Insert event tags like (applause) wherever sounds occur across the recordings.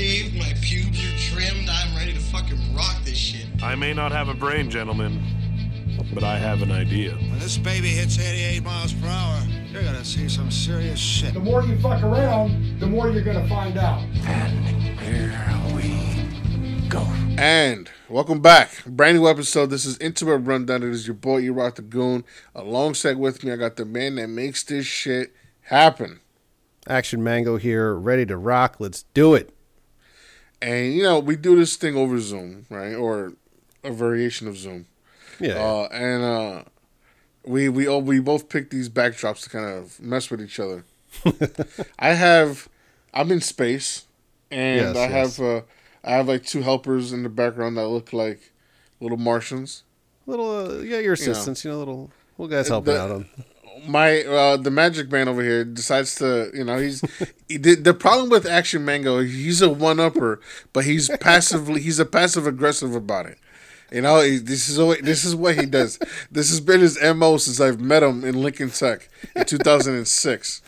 shaved, my pubes are trimmed. I'm ready to fucking rock this shit. I may not have a brain, gentlemen, but I have an idea. When this baby hits 88 miles per hour, you're gonna see some serious shit. The more you fuck around, the more you're gonna find out. And here we go. And welcome back. Brand new episode. This is Interweb Rundown. It is your boy, E Rock the Goon. Alongside with me, I got the man that makes this shit happen. Action Mango here, ready to rock. Let's do it. And, you know, we do this thing over Zoom, right? Or a variation of Zoom. Yeah. Uh, and uh, we we all, we both picked these backdrops to kind of mess with each other. (laughs) I have, I'm in space, and Yes, I yes. have uh, I have like two helpers in the background that look like little Martians. little, uh, yeah, your assistants, you know, little, little guys helping The- out on. My uh the magic man over here decides to you know he's (laughs) he did, the problem with action mango he's a one upper but he's passively he's a passive aggressive about it. You know he, this is always, this is what he does. This has been his mo since i've met him in lincoln tech in 2006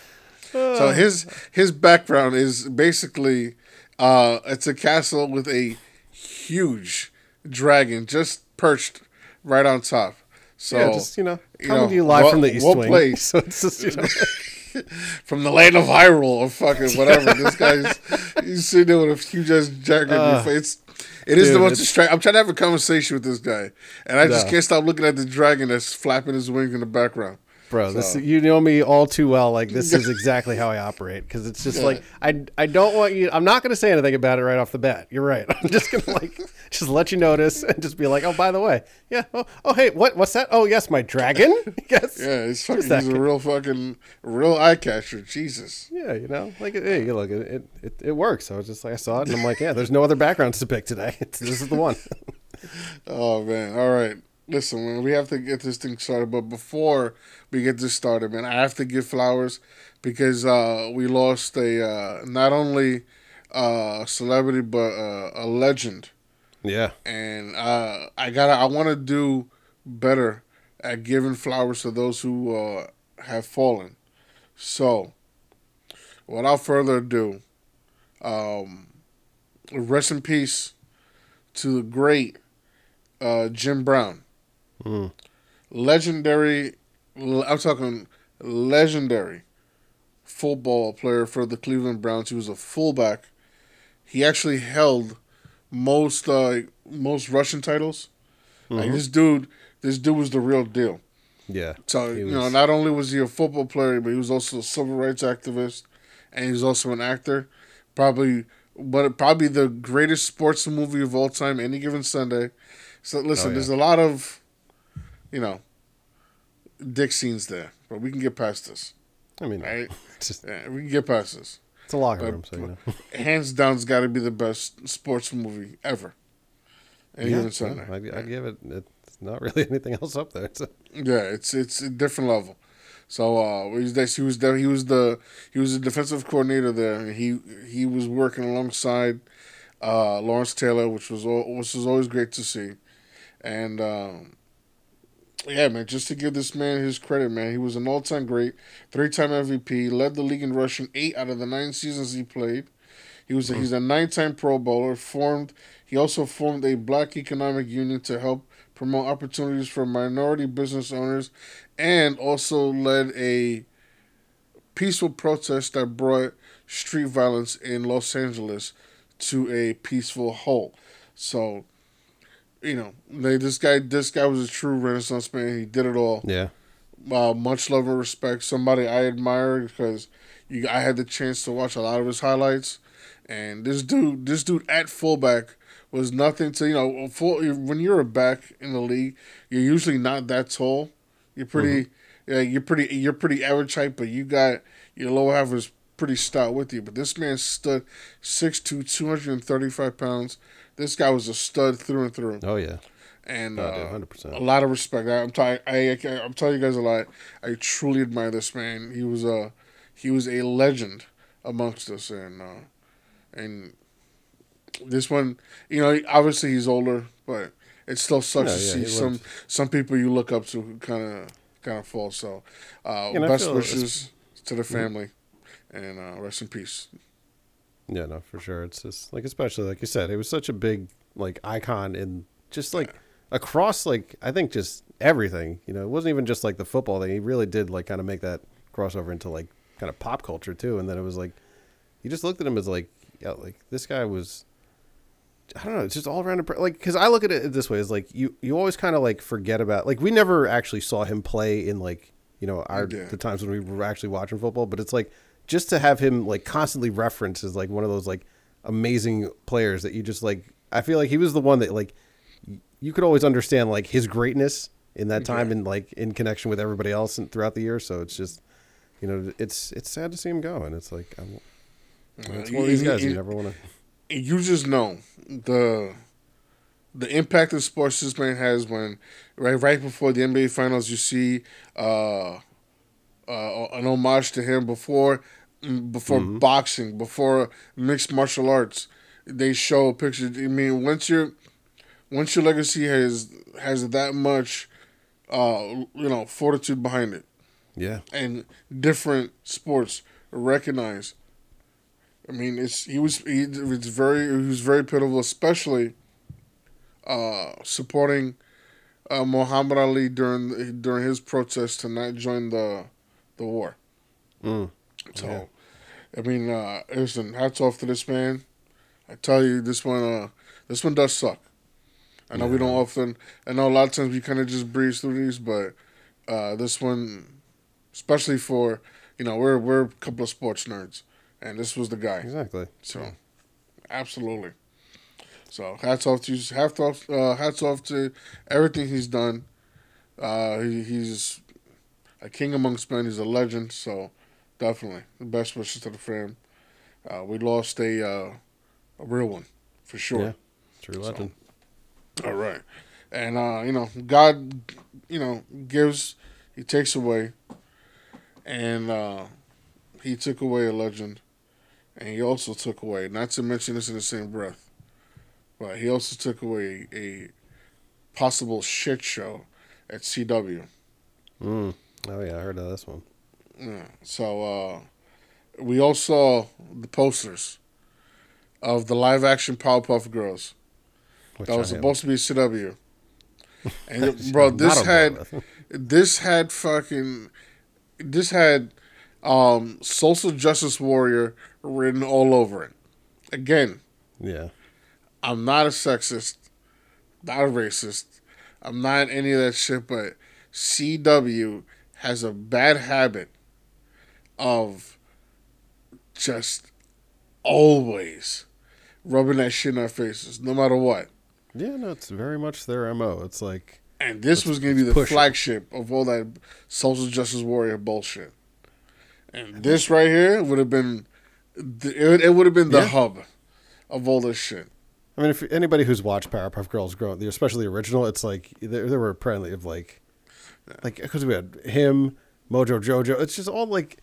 so his his background is basically uh it's a castle with a huge dragon just perched right on top so yeah, just, you know, you coming know, to you live well- from the East well Wing. played. (laughs) So it's just, you know, (laughs) from the land of Hyrule or fucking (laughs) whatever. this guy's he's sitting there with a huge ass jacket on your face. It is the Uh, most distracting. I'm trying to have a conversation with this guy, and I just can't stop looking at the dragon that's flapping his wings in the background. Bro, this you know me all too well. Like this is (laughs) exactly how I operate because it's just Yeah. like I I don't want you. I'm not going to say anything about it right off the bat. You're right. (laughs) I'm just going (laughs) to like just let you notice and just be like, oh, by the way, yeah. Oh, oh hey, what what's that? Oh, yes, my dragon. yes. Yeah, he's fucking. He's a real fucking real eye catcher. Jesus. Yeah, you know, like hey, look, it, it it it works. I was just like I saw it, and I'm like, yeah, there's no other backgrounds to pick today. It's, this is the one. Oh man. All right. Listen, man, we have to get this thing started, but before we get this started, man, I have to give flowers because uh, we lost a uh, not only a celebrity but uh, a legend, yeah, and uh, I gotta I want to do better at giving flowers to those who uh, have fallen. So, without further ado, um, rest in peace to the great uh, Jim Brown, legendary. I'm talking legendary football player for the Cleveland Browns. He was a fullback. He actually held most uh, most rushing titles. Like this dude, this dude was the real deal. yeah. So you know, not only was he a football player, but he was also a civil rights activist, and he was also an actor. Probably, but probably the greatest sports movie of all time, any given Sunday. So listen, Oh, yeah. there's a lot of, you know, dick scenes there, but we can get past this. I mean, Right? (laughs) just Yeah, we can get past this. it's a locker But- room, so you know. (laughs) Hands down, it's got to be the best sports movie ever. Yeah, Sunday. yeah, I'd, give it. It's not really (laughs) anything else up there. So. Yeah, it's it's a different level. So uh, he was he was there. He was the he was the defensive coordinator there. And he he was working alongside uh, Lawrence Taylor, which was which was always great to see. And um, yeah, man, just to give this man his credit, man, he was an all time great, three time MVP, led the league in rushing eight out of the nine seasons he played. He was a, he's a mm-hmm. nine time Pro Bowler. Formed he also formed a Black Economic Union to help promote opportunities for minority business owners, and also led a peaceful protest that brought street violence in Los Angeles to a peaceful halt. So, you know, they, this guy this guy was a true Renaissance man. He did it all Yeah. uh, much love and respect. Somebody I admire because you, I had the chance to watch a lot of his highlights, and this dude, this dude at fullback was nothing to you know. Full, when you're a back in the league, you're usually not that tall. You're pretty, yeah, you're pretty, you're pretty average height, but you got your lower half is pretty stout with you. But this man stood 6'2", 235 pounds. This guy was a stud through and through Oh yeah. and Oh, uh, 100%. a lot of respect. I, I'm telling I, I, I'm telling you guys a lot. I truly admire this man. He was a he was a legend amongst us, and uh, and this one, you know, obviously he's older, but it still sucks Yeah, to yeah, see some some people you look up to kind of kind of fall. So, uh, And best wishes to the family, and uh, rest in peace. Yeah, no, for sure. It's just like, especially like you said, it was such a big like icon in just like across like I think just everything. You know, it wasn't even just like the football thing. He really did like kind of make that crossover into like kind of pop culture too. And then it was like you just looked at him as like, yeah, like this guy was. I don't know. It's just all around like because I look at it this way: is like you you always kind of like forget about like we never actually saw him play in like you know our Yeah. the times when we were actually watching football, but it's like just to have him like constantly referenced as like one of those like amazing players that you just like. I feel like he was the one that like you could always understand like his greatness in that time and like in connection with everybody else and throughout the year. So it's just you know it's it's sad to see him go, and it's like I'm, it's one of these guys you you- never want to. you just know the the impact that sports this man has when right right before the NBA finals you see uh, uh, an homage to him before before boxing before mixed martial arts they show pictures I mean once your once your legacy has has that much uh, you know fortitude behind it Yeah, and different sports recognize. I mean, it's he was he it's very he was very pitiful, especially uh, supporting uh, Muhammad Ali during during his protest to not join the the war. Mm. So, I mean, uh, listen, hats off to this man. I tell you, this one uh, this one does suck. I know we don't often. I know a lot of times we kind of just breeze through these, but uh, this one, especially for you know, we're we're a couple of sports nerds, and this was the guy. exactly. So, absolutely. So hats off to you. Hats off. Uh, hats off to everything he's done. Uh, he, he's a king amongst men. He's a legend. So definitely the best wishes to the fam. Uh, we lost a uh, a real one for sure. Yeah, true legend. All right. And uh, you know, God, you know, gives, he takes away. And uh he took away a legend. And he also took away, not to mention this in the same breath, but he also took away a possible shit show at CW. Mm. Oh yeah, I heard of this one. Yeah. So uh we all saw the posters of the live action Powerpuff Girls. Which That was supposed to be CW. (laughs) And bro, this had (laughs) this had fucking this had um social justice warrior written all over it. Again, Yeah, I'm not a sexist, not a racist. I'm not any of that shit, but CW has a bad habit of just always rubbing that shit in our faces, no matter what. yeah. No, it's very much their mo. It's like And this was going to be the flagship of all that social justice warrior bullshit. And this right here would have been, it would have been the Yeah. hub of all this shit. I mean, if anybody who's watched Powerpuff Girls grow, especially the original, it's like there, there were apparently of like, like because we had him, Mojo Jojo. It's just all like,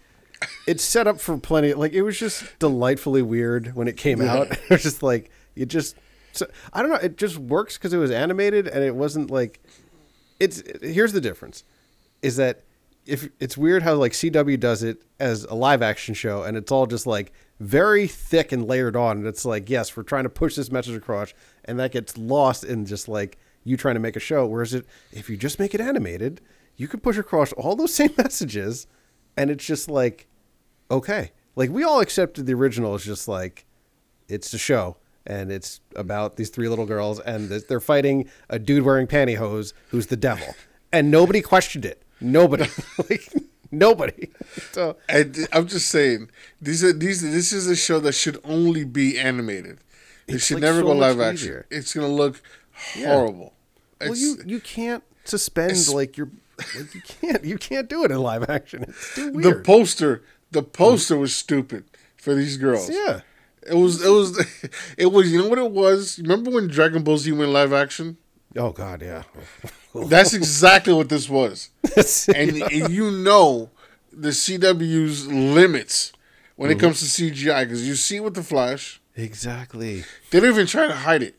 it's set up for plenty. Like it was just delightfully weird when it came Yeah. out. (laughs) It was just like you just, so, I don't know. It just works because it was animated and it wasn't like, it's here's the difference, is that if it's weird how like CW does it as a live action show and it's all just like very thick and layered on and it's like yes we're trying to push this message across and that gets lost in just like you trying to make a show whereas it if you just make it animated you can push across all those (laughs) same messages and it's just like okay like we all accepted the original as just like it's a show and it's about these three little girls and they're fighting a dude wearing pantyhose who's the devil and nobody questioned it nobody (laughs) like nobody so And I'm just saying, these are these. This is a show that should only be animated. It should like, never so go live action. easier. It's gonna look horrible. well It's, you you can't suspend like your like you can't you can't do it in live action it's too weird. the poster. The poster was stupid for these girls. yeah It was. It was. (laughs) It was. You know what it was? Remember when Dragon Ball Z went live action? oh god yeah (laughs) That's exactly what this was. and (laughs) And, and you know the CW's limits when Mm-hmm. it comes to CGI because you see with the Flash. exactly They don't even try to hide it.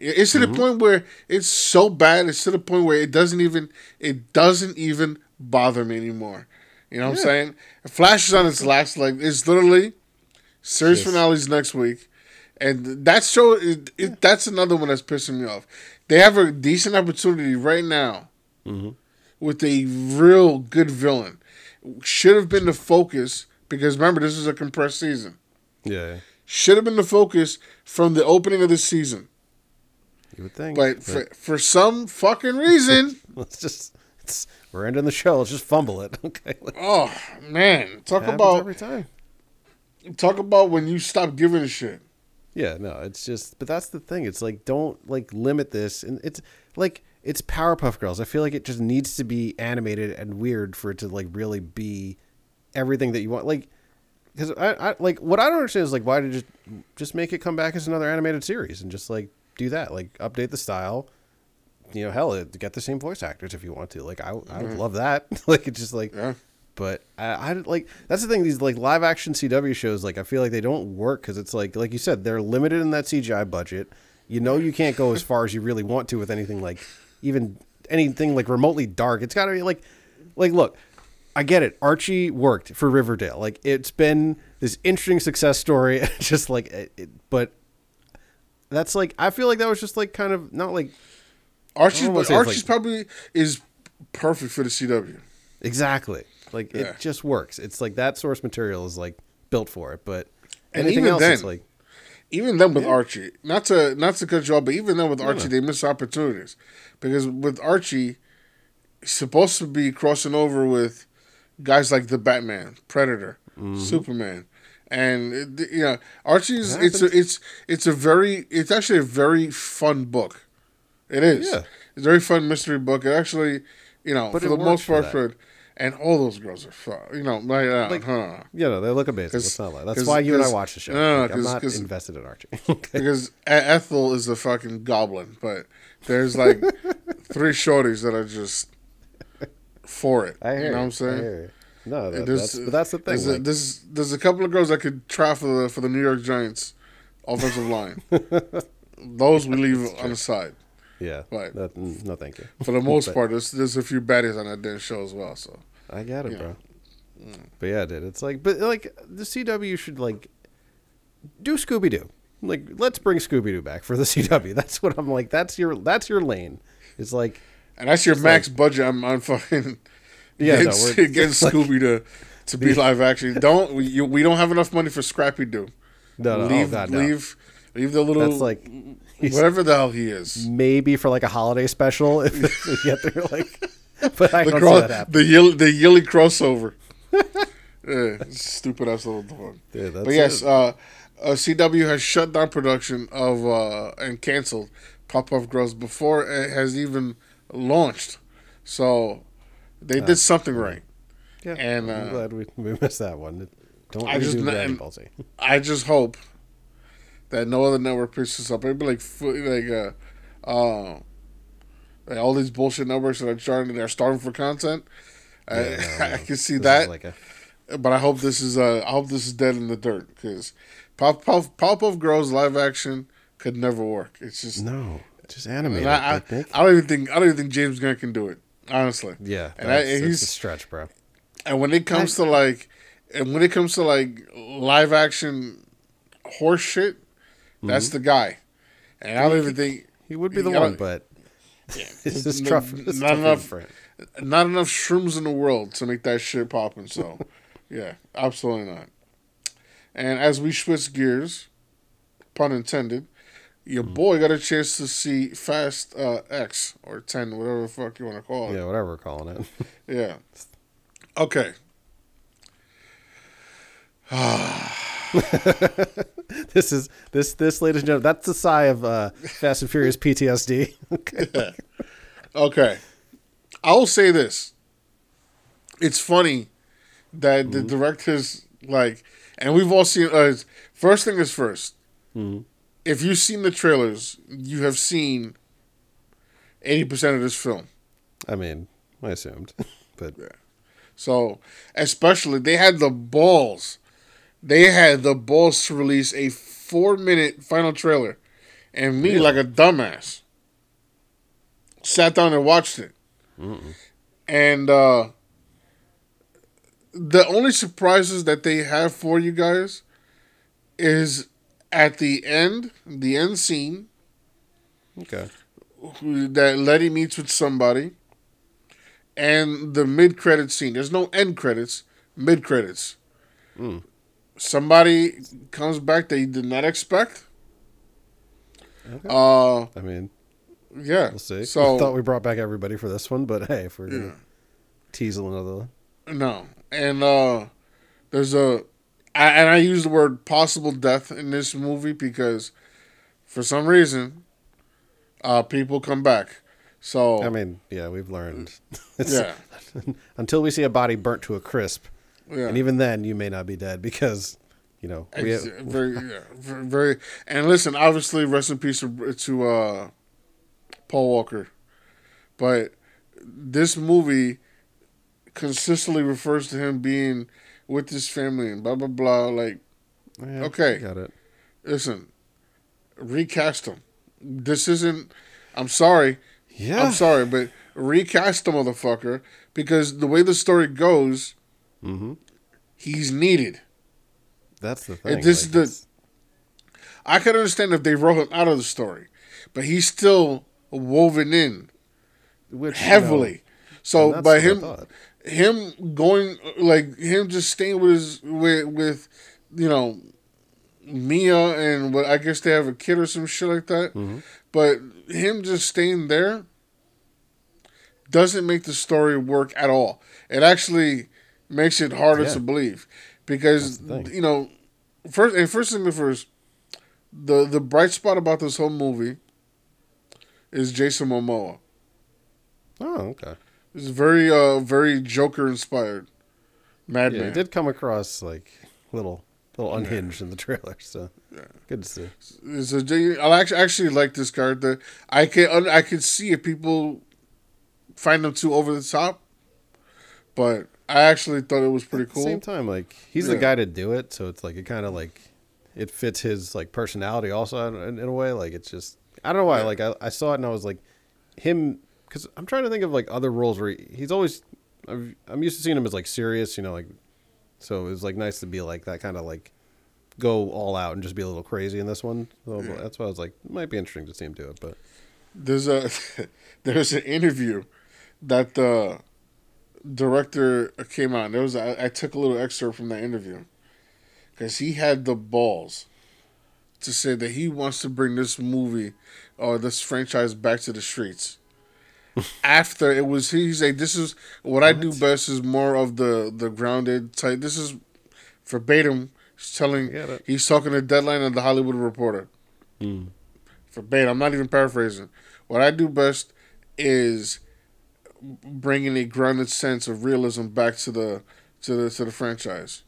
It's to Mm-hmm. the point where it's so bad. It's to the point where it doesn't even it doesn't even bother me anymore. You know what I'm saying? Flash is on its last like it's literally Series Just- finales next week, and that show it, it, that's another one that's pissing me off. They have a decent opportunity right now Mm-hmm. with a real good villain. Should have been the focus because remember this is a compressed season. Yeah, Should have been the focus from the opening of the season, you would think. but for, for some fucking reason, (laughs) let's just it's, we're ending the show. Let's just fumble it. (laughs) Okay, oh man, talk about every time. talk about when you stop giving a shit. Yeah, no, it's just, but that's the thing. It's like don't like limit this, and it's like it's Powerpuff Girls. I feel like it just needs to be animated and weird for it to like really be everything that you want. Like, because I, I like what I don't understand is like why did just just make it come back as another animated series and just like do that, like update the style. You know, hell, get the same voice actors if you want to. Like, I, I would mm-hmm. love that. (laughs) like, it's just like, Yeah. but I, I like that's the thing. These like live action CW shows, like I feel like they don't work because it's like like you said, they're limited in that CGI budget. You know, you can't go as far as you really want to with anything like even anything like remotely dark. It's got to be like like look. I get it. Archie worked for Riverdale. Like it's been this interesting success story. (laughs) just like, it, it- but that's like I feel like that was just like kind of not like Archie's, but Archie's like- probably is perfect for the CW. Exactly. Like Yeah. it just works. It's like that source material is like built for it, but And anything even else is then- like Even then with Archie, not to not to cut you off, but even then with Archie, they miss opportunities because with Archie, he's supposed to be crossing over with guys like the Batman, Predator, Mm-hmm. Superman, and you know Archie's it's a, it's it's a very it's actually a very fun book. It is. Yeah. It's a very fun mystery book. It actually, you know, But for the most part, for and all those girls are fun. You know, like, uh, Like- huh. you know, they look amazing. Let's not lie. That's why you and I watch the show. no, no, Like, I'm not invested in Archie. (laughs) because Ethel is a fucking goblin, but there's like (laughs) three shorties that are just for it. I hear you know what I'm saying? No, that, There's- that's but that's the thing. There's, a, there's there's a couple of girls that could try for the for the New York Giants offensive line. (laughs) Those we leave on the side. yeah. right. That, mm, no, thank you. For the most (laughs) But- part, there's there's a few baddies on that damn show as well. So I get it, bro. But yeah, dude, it's like, but like the CW should like do Scooby Doo. Like, let's bring Scooby Doo back for the (laughs) CW. That's what I'm like. That's your that's your lane. It's like, and that's your max budget. I'm on fucking Yeah, no, getting, we're- Scooby to to be live action. Don't we? You, we don't have enough money for Scrappy Doo. no, no, oh, leave God, no. leave leave the little That's like whatever the hell he is. maybe for like a holiday special if (laughs) we get there. Like, but I The don't cro- see that happen. the yelly, the yelly crossover. (laughs) yeah, stupid ass little dog. That's but yes, uh, uh, CW has shut down production of uh, and canceled Powerpuff Girls before it has even launched. So they did something right. yeah, and, I'm uh, glad we, we missed that one. Don't I just Dragon and- Ball Z. I just hope that no other network picks this up. Maybe like fo- like uh, uh, like all these bullshit networks that are starting they're starving for content. I, Yeah, (laughs) no, I can see This that, like a but I hope this is uh, I hope this is dead in the dirt because Pop Pop Powerpuff Girls live action could never work. It's just no, just animated. I, I, I don't even think I don't even think James Gunn can do it honestly. yeah, and I, that's, and that's he's a stretch, bro. and when it comes to like, and when it comes to like live action horse shit, that's mm-hmm. the guy. And I don't even think He would be the one, but (laughs) it's just (laughs) n- tough. It's not enough- for not enough shrooms in the world to make that shit popping. So, (laughs) yeah, absolutely not. And as we switch gears, pun intended, your Hmm. boy got a chance to see Fast uh, X or Ten, whatever the fuck you want to call it. Yeah, whatever we're calling it. (laughs) Yeah. Okay. (sighs) this is this this, ladies and gentlemen, that's the sigh of uh, Fast and Furious PTSD. (laughs) okay. Okay. I will say this. It's funny that the directors like, and we've all seen. Uh, first thing is 1st If you've seen the trailers, you have seen eighty percent of this film. I mean, I assumed, (laughs) but So, especially they had the balls. They had the balls to release a four-minute final trailer, and me, like a dumbass, sat down and watched it. And uh, the only surprises that they have for you guys is at the end, the end scene, Okay. that Letty meets with somebody, and the mid credit scene. There's no end credits, mid credits. Somebody comes back that they did not expect. Uh, I mean, yeah. we'll see. So I thought we brought back everybody for this one, but hey, if we're gonna tease another. No, and uh, there's a, I, and I use the word possible death in this movie because, for some reason, uh, people come back. So I mean, yeah, we've learned. (laughs) It's- yeah, (laughs) Until we see a body burnt to a crisp, yeah, and even then, you may not be dead because, you know, we Ex- (laughs) very, yeah, very, very. And listen, obviously, rest in peace to, to uh, Paul Walker, but this movie consistently refers to him being with his family and blah blah blah. Like, yeah, okay. got it. listen, recast him. This isn't. I'm sorry. Yeah, I'm sorry, but recast the motherfucker because the way the story goes, Mm-hmm. he's needed. That's the thing. this is the- I could understand if they wrote him out of the story, but he's still woven in which, you know, heavily. so by him. Him going like him just staying with his with with you know Mia and what I guess they have a kid or some shit like that. Mm-hmm. But him just staying there doesn't make the story work at all. It actually makes it harder Yeah. to believe because That's the thing. you know first and first thing first the the bright spot about this whole movie is Jason Momoa. Oh, okay. It's very uh very Joker inspired. Yeah, Madman. it did come across like little little unhinged in the trailer, so good to see. It's a, I actually actually like this character. I can I can see if people find him too over the top, but I actually thought it was pretty cool. At the cool. same time, like he's Yeah. the guy to do it, so it's like it kind of like it fits his like personality also in, in a way. Like it's just I don't know why. Like I, I saw it and I was like him because I'm trying to think of like other roles where he, he's always I've, I'm used to seeing him as like serious, you know, like so it was like nice to be like that kind of like go all out and just be a little crazy in this one. So that's why I was like it might be interesting to see him do it, but There's a (laughs) there's an interview that the director came out. There was I took a little excerpt from that interview because he had the balls to say that he wants to bring this movie or this franchise back to the streets. After it was, he's said, "This is what I do best. Is more of the the grounded type. This is verbatim. He's telling. He's talking to Deadline and the Hollywood Reporter. Verbatim. I'm not even paraphrasing. What I do best is bringing a grounded sense of realism back to the to the to the franchise.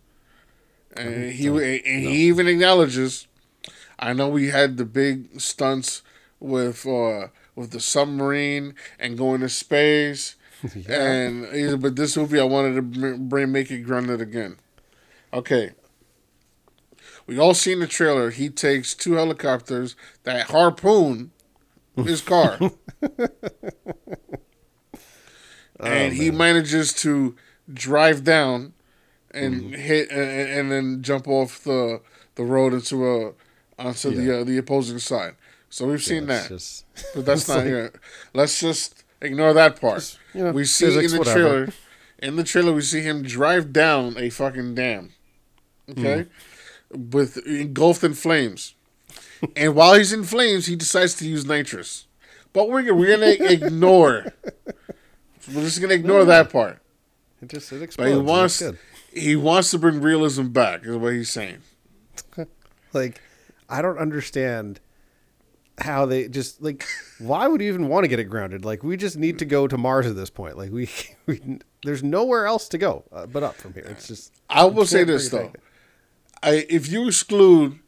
And he and he even acknowledges. I know we had the big stunts with uh, with the submarine and going to space, (laughs) and but this movie I wanted to bring make it grounded again. Okay. We all seen the trailer. He takes two helicopters that harpoon (laughs) his car. (laughs) and he manages to drive down and hit and, and then jump off the the road into a onto the uh, the opposing side. So we've seen that, just but that's (laughs) not like- here. Let's just ignore that part. you know, we see physics, in the whatever. trailer. In the trailer, we see him drive down a fucking dam. Okay, hmm. with engulfed in flames, and while he's in flames, he decides to use nitrous. But we're gonna, we're gonna (laughs) ignore. We're just gonna ignore that part. it just it But he wants he wants to bring realism back. Is what he's saying. (laughs) Like, I don't understand how they just like. Why would you even want to get it grounded? Like, we just need to go to Mars at this point. Like, we, (laughs) we there's nowhere else to go uh, but up from here. It's just. I will say this though. I if you exclude,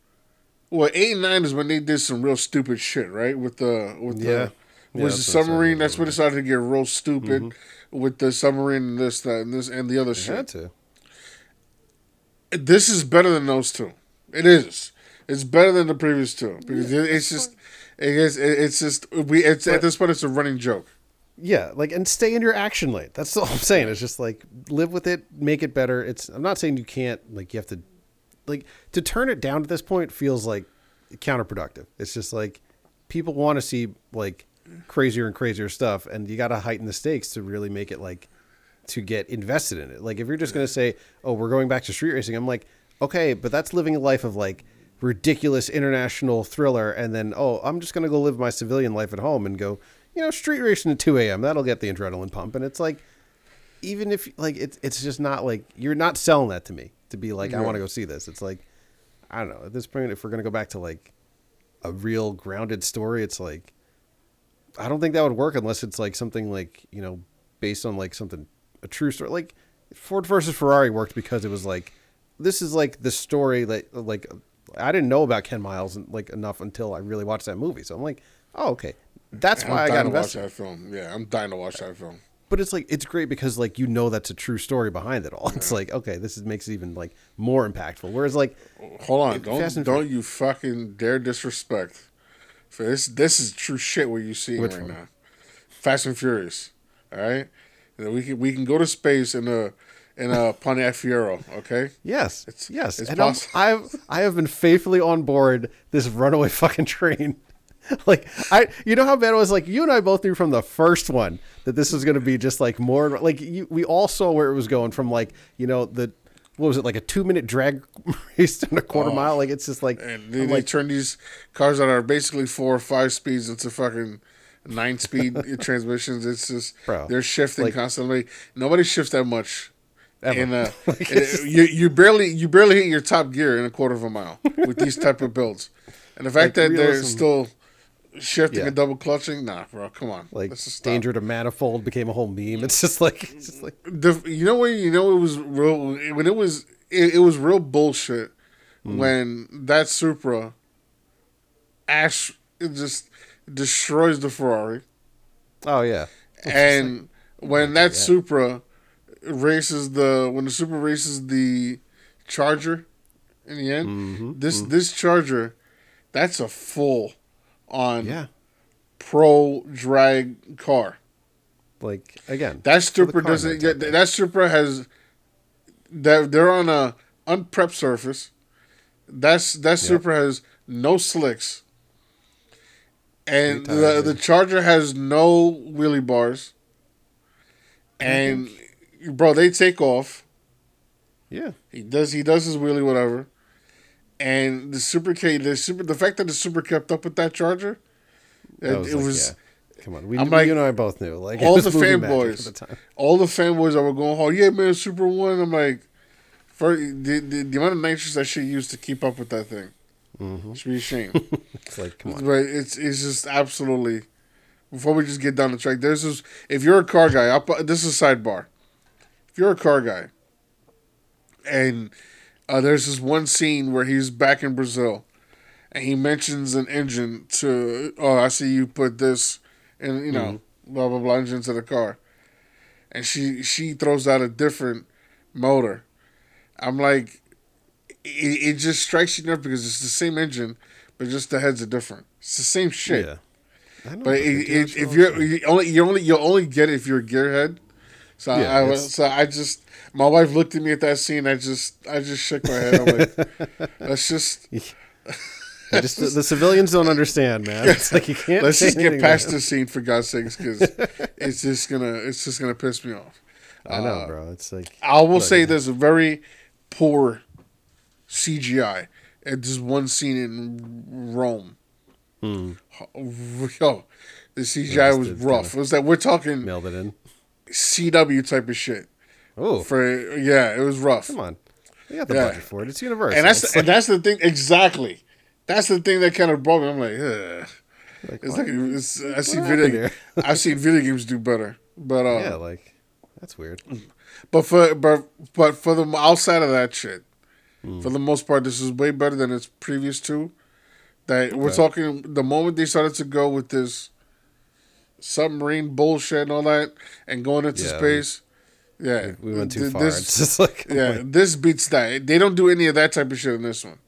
well, eight and nine is when they did some real stupid shit, right? With the with Yeah. the Yeah, was the that's what I said submarine. That's when it started to get real stupid with the submarine and this that and this and the other shit. had to. This is better than those two. It is. It's better than the previous two because it, it's just. It is, it's just we. It's at this point. It's a running joke. Yeah, like and stay in your action lane. That's all I'm saying. It's just like live with it, make it better. It's I'm not saying you can't like you have to like to turn it down at this point feels like counterproductive. It's just like people want to see like crazier and crazier stuff, and you got to heighten the stakes to really make it like to get invested in it. Like if you're just gonna say, "Oh, we're going back to street racing," I'm like, okay, but that's living a life of like ridiculous international thriller, and then oh, I'm just gonna go live my civilian life at home and go, you know, street racing at 2 a.m. That'll get the adrenaline pump, and it's like, even if like it's it's just not like you're not selling that to me to be like I want to go see this. It's like I don't know at this point if we're gonna go back to like a real grounded story, it's like I don't think that would work unless it's like something like you know based on like something a true story. Like Ford versus Ferrari worked because it was like this is like the story that like I didn't know about Ken Miles like enough until I really watched that movie. So I'm like, oh okay, that's I'm why I got dying to watch that film. Yeah, I'm dying to watch that film. But it's like it's great because like you know that's a true story behind it all. (laughs) It's like okay, this is, makes it even like more impactful. Whereas like Hold on, don't don't you fucking dare disrespect. For this this is true shit what you see right one? now. Fast and Furious. All right? We can we can go to space in a in uh, a Pontiac Fiero, okay? yes, It's- yes, it's and I'm, I've I have been faithfully on board this runaway (laughs) fucking train. (laughs) like I, you know how bad it was. Like you and I both knew from the first one that this was going to be just like more like you, we all saw where it was going from. Like you know the what was it like a two minute drag (laughs) race down a quarter oh. mile? Like it's just like Oh. And they, they like turn these cars that are basically four or five speeds into fucking nine speed transmissions. It's just Bro, they're shifting like- constantly. Nobody shifts that much. Ever. In a, Like, (laughs) in you you barely you barely hit your top gear in a quarter of a mile with these type of builds, and the fact Like, that they're still shifting Yeah. and double clutching, nah, bro, come on, like Let's just stop. danger to manifold became a whole meme. It's just like it's just like the you know when you know it was real when it was it, it was real bullshit Hmm. when that Supra Ash it just destroys the Ferrari oh yeah, and when that Supra races the when the Supra races the Charger in the end Mm-hmm, this this Charger that's a full on yeah. pro drag car Like again, That Supra doesn't. nerds Yeah, that Supra has. They're they're on a unprepped surface. That's that Supra has no slicks. And the the. Charger has no wheelie bars. And bro, they take off. yeah. He does he does his wheelie whatever. And the Supra K the Supra the fact that the Supra kept up with that Charger, That it, was it like, was yeah. Come on, we, I'm like- you and I both knew. Like all the fanboys, at the time. all the fanboys that were going hard. Yeah, man, Supra One. I'm like, for the, the the amount of nitrous that shit used to keep up with that thing, Mm-hmm. should be ashamed. (laughs) It's like come on. but it's it's just absolutely. Before we just get down the track, there's this. If you're a car guy, I'll, this is a sidebar. If you're a car guy, and uh, there's this one scene where he's back in Brazil, and he mentions an engine to. Oh, I see you put this, and you know, blah blah blah engine to the car, and she she throws out a different motor. I'm like, it, it just strikes you enough because it's the same engine, but just the heads are different. It's the same shit. Yeah. I know, But it, it, if you're you only you only you only get it if you're a gearhead. So Yeah, I was so I just my wife looked at me at that scene. I just I just shook my head. I'm like, (laughs) let's just (laughs) I just the, the civilians don't understand, man. It's like you can't. let's just get past this scene for God's sakes because (laughs) it's just gonna it's just gonna piss me off. I know, bro. It's like I will say there's a very poor CGI at this one scene in Rome. Yo, the CGI was Hmm. rough. It was that we're talking it in. CW type of shit. Oh, For yeah, it was rough. come on. You got the Yeah. budget for it. It's universal. And that's the, and that's the thing exactly. That's the thing that kind of broke me. I'm like, Ugh. like, it's like it's, I see video. (laughs) I've seen video games do better, but uh, yeah, like that's weird. but for but but for the outside of that shit, Hmm. for the most part, this is way better than its previous two. That we're talking the moment they started to go with this submarine bullshit and all that, and going into Yeah, space. Yeah, We went too far. This, (laughs) it's just like oh yeah, this beats that. They don't do any of that type of shit in this one,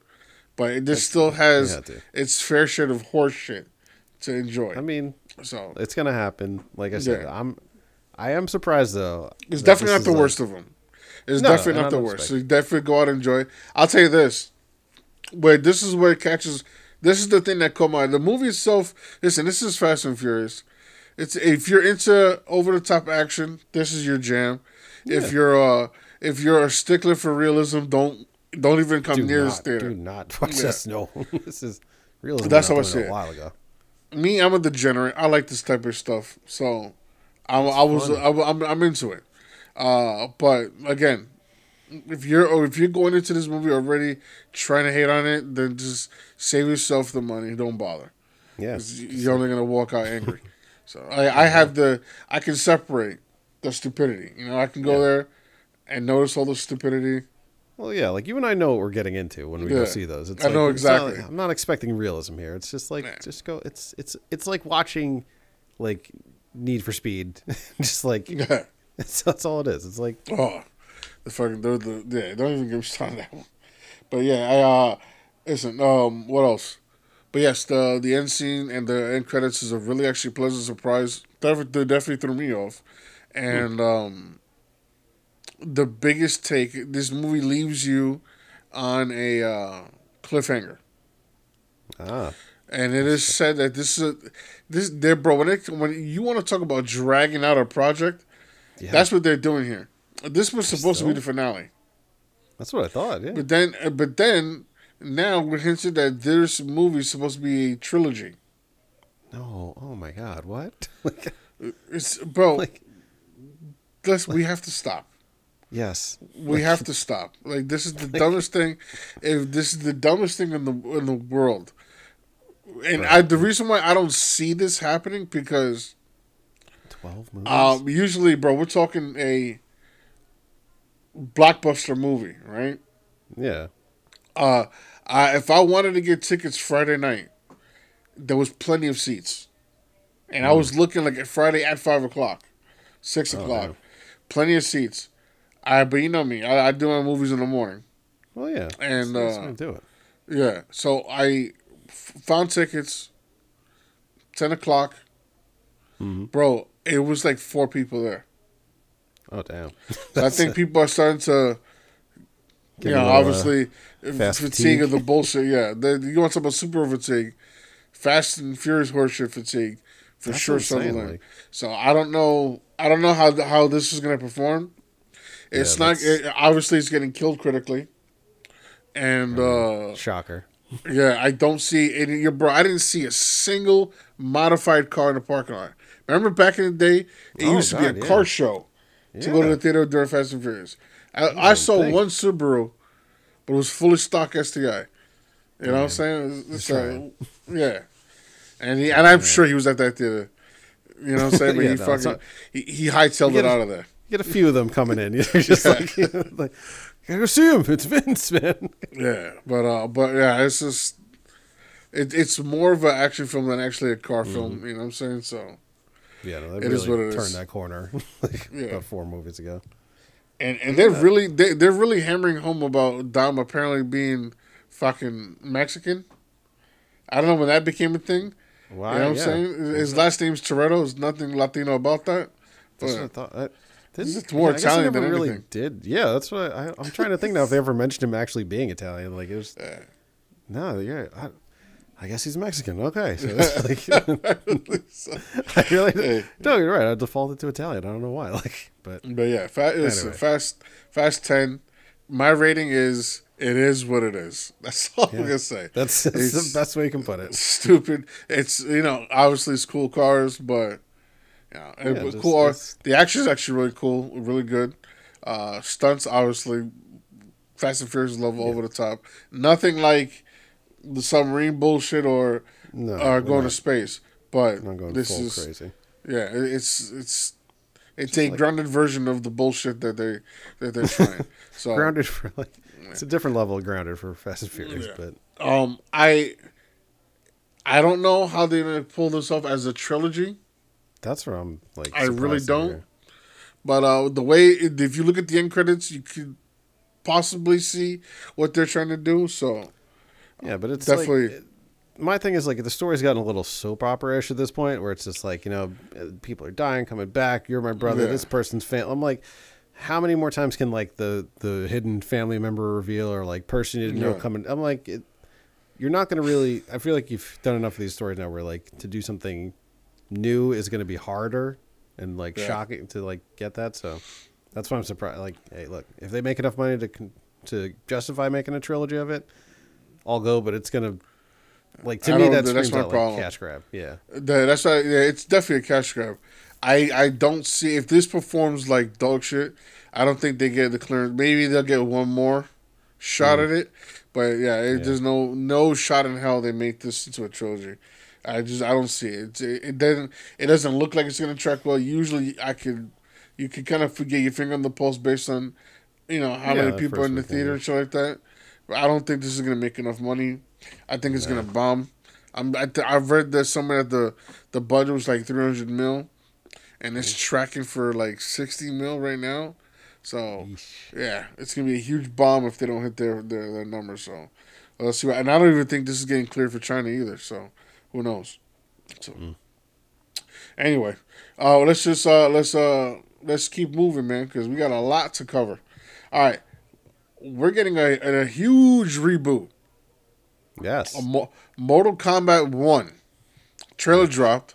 but it just still has its fair share of horse shit to enjoy. I mean, so it's gonna happen. Like I said, Yeah. I'm. I am surprised though. it's definitely not the worst of them. It's No, definitely not the worst. So you definitely go out and enjoy. I'll tell you this. Where this is where it catches. This is the thing that caught my. The movie itself. Listen, this is Fast and Furious. It's if you're into over the top action, this is your jam. If you're uh if you're a stickler for realism, don't don't even come Do near not, this theater. do not watch Yeah. this. No, (laughs) this is realism. That's how I it. A while ago. me, I'm a degenerate. I like this type of stuff, so I, I was I, am I'm into it. Uh, but again, if you're or if you're going into this movie already trying to hate on it, then just save yourself the money. Don't bother. Yeah, 'Cause You're only gonna walk out angry. So I, I have the I can separate the stupidity. You know, I can go Yeah. there and notice all the stupidity. Well, yeah, like you and I know what we're getting into when we Yeah. go see those. It's I like, know it's not- exactly. I'm not expecting realism here. It's just like Yeah. just go. It's it's it's like watching like Need for Speed. (laughs) just like Yeah. (laughs) that's, all it is. It's like Oh, the fucking the, the yeah. Don't even give me on that one. But yeah, I uh listen. Um, what else? But yes, the the end scene and the end credits is a really actually pleasant surprise. Definitely, definitely threw me off. And um, the biggest take this movie leaves you on a uh, cliffhanger. ah, And it is said that this is a, this there, bro. When it, when you want to talk about dragging out a project, yeah, that's what they're doing here. This was supposed to be the finale. that's what I thought. Yeah, But then, but then, now we're hinted that this movie is supposed to be a trilogy. no, oh my god, what? (laughs) like, It's bro. like let's we have to stop. yes, We have to stop. Like this is the (laughs) dumbest thing. If this is the dumbest thing in the in the world, and I the reason why I don't see this happening because twelve movies. um usually, bro, we're talking a blockbuster movie, right? yeah, Uh, I, if I wanted to get tickets Friday night, there was plenty of seats, and I was looking like at Friday at five o'clock, six o'clock, no. plenty of seats. I but you know me, I, I do my movies in the morning, well, yeah, And, that's, that's uh, do it. yeah. So I f- found tickets, ten o'clock, bro. It was like four people there. Oh damn, So I think (laughs) people are starting to, Get you a know, little, uh, obviously fast fatigue, of the bullshit. Yeah, the, you want to talk about super fatigue, Fast and Furious horseshit fatigue for That's sure. what I'm saying, Sutherland. like- so I don't know. I don't know how how this is going to perform. It's Yeah, not. It, obviously, it's getting killed critically, and uh, shocker. yeah, I don't see any. Your bro, I didn't see a single modified car in the parking lot. Remember back in the day, it Oh, used to be a yeah. car show to go to the theater during Fast and Furious. I, I saw thing. one Subaru, but it was fully stock STI. You know what I'm saying? It's- like- yeah, and he and I'm sure he was at that theater. You know what I'm saying? (laughs) But Yeah, he no, fucking he, he hightailed it a- out of there. You get a few of them coming in. (laughs) You're just like, (laughs) like, gotta go see him. It's Vince, man. Yeah, but uh, but yeah, it's just it, it's more of an action film than actually a car film. You know what I'm saying? So Yeah, no, they It really is what it turned is. that corner like Yeah. about four movies ago. And and they're really they they're really hammering home about Dom apparently being fucking Mexican. I don't know when that became a thing. Why? You know what I'm saying? His last name's Toretto. There's nothing Latino about that. But- thought. I, didn't- more I Italian than really anything. did. Yeah, that's what I, I'm trying to think now. If they ever mentioned him actually being Italian, like it was. (laughs) Uh, no, yeah. I, I guess he's Mexican. Okay, so (laughs) it's like, (laughs) I really Hey. no, you're right. I defaulted to Italian. I don't know why. (laughs) Like, but But yeah, fa- listen, Anyway. fast fast ten. My rating is it is what it is. That's all I'm gonna say. that's, that's the best way you can put it. stupid. It's you know obviously it's cool cars, but you know, it Yeah, was just- cool. it's- The action is actually really cool, really good. Uh, stunts obviously, Fast and Furious level over the top. Nothing like the submarine bullshit or No, or going to space. But this is crazy. yeah, it- it's it's it's a like- grounded version of the bullshit that they that they're (laughs) trying. So Grounded for like it's a different level of grounded for Fast and Furious, but Um, I I don't know how they're gonna pull this off as a trilogy, that's where I'm like. I really don't. hear. but uh, the way if you look at the end credits, you could possibly see what they're trying to do. So Yeah, but it's Definitely. Like, my thing is like the story's gotten a little soap opera-ish at this point, where it's just like you know uh, people are dying, coming back. You're my brother. Yeah. This person's family. I'm like, how many more times can like the the hidden family member reveal or like person you didn't know coming? I'm like, it, you're not going to really. I feel like you've done enough of these stories now where like to do something new is going to be harder and like Yeah. shocking to like get that. So that's why I'm surprised. Like, hey, look, if they make enough money to to justify making a trilogy of it, I'll go. But it's gonna like to me that that's my out like problem. cash grab. Yeah. That's why. Yeah, it's definitely a cash grab. I I don't see if this performs like dog shit. I don't think they get the clearance. Maybe they'll get one more shot at it, but yeah, it, Mm. Yeah. there's no no shot in hell they make this into a trilogy. I just I don't see it. It. It doesn't it doesn't look like it's gonna track well. Usually I could you could kind of forget your finger on the pulse based on you know how Yeah, many people in the theater and shit like that. But I don't think this is gonna make enough money. I think it's gonna bomb. I'm I th- I've read that somewhere that the the budget was like 300 mil, and it's tracking for like 60 mil right now. So yeah, it's gonna be a huge bomb if they don't hit their their, their numbers. So let's see. What, and I don't even think this is getting cleared for China either. So who knows? So anyway, uh, let's just uh, let's uh, let's keep moving, man, because we got a lot to cover. All right, we're getting a, a huge reboot. Yes. A Mo- Mortal Kombat One trailer dropped,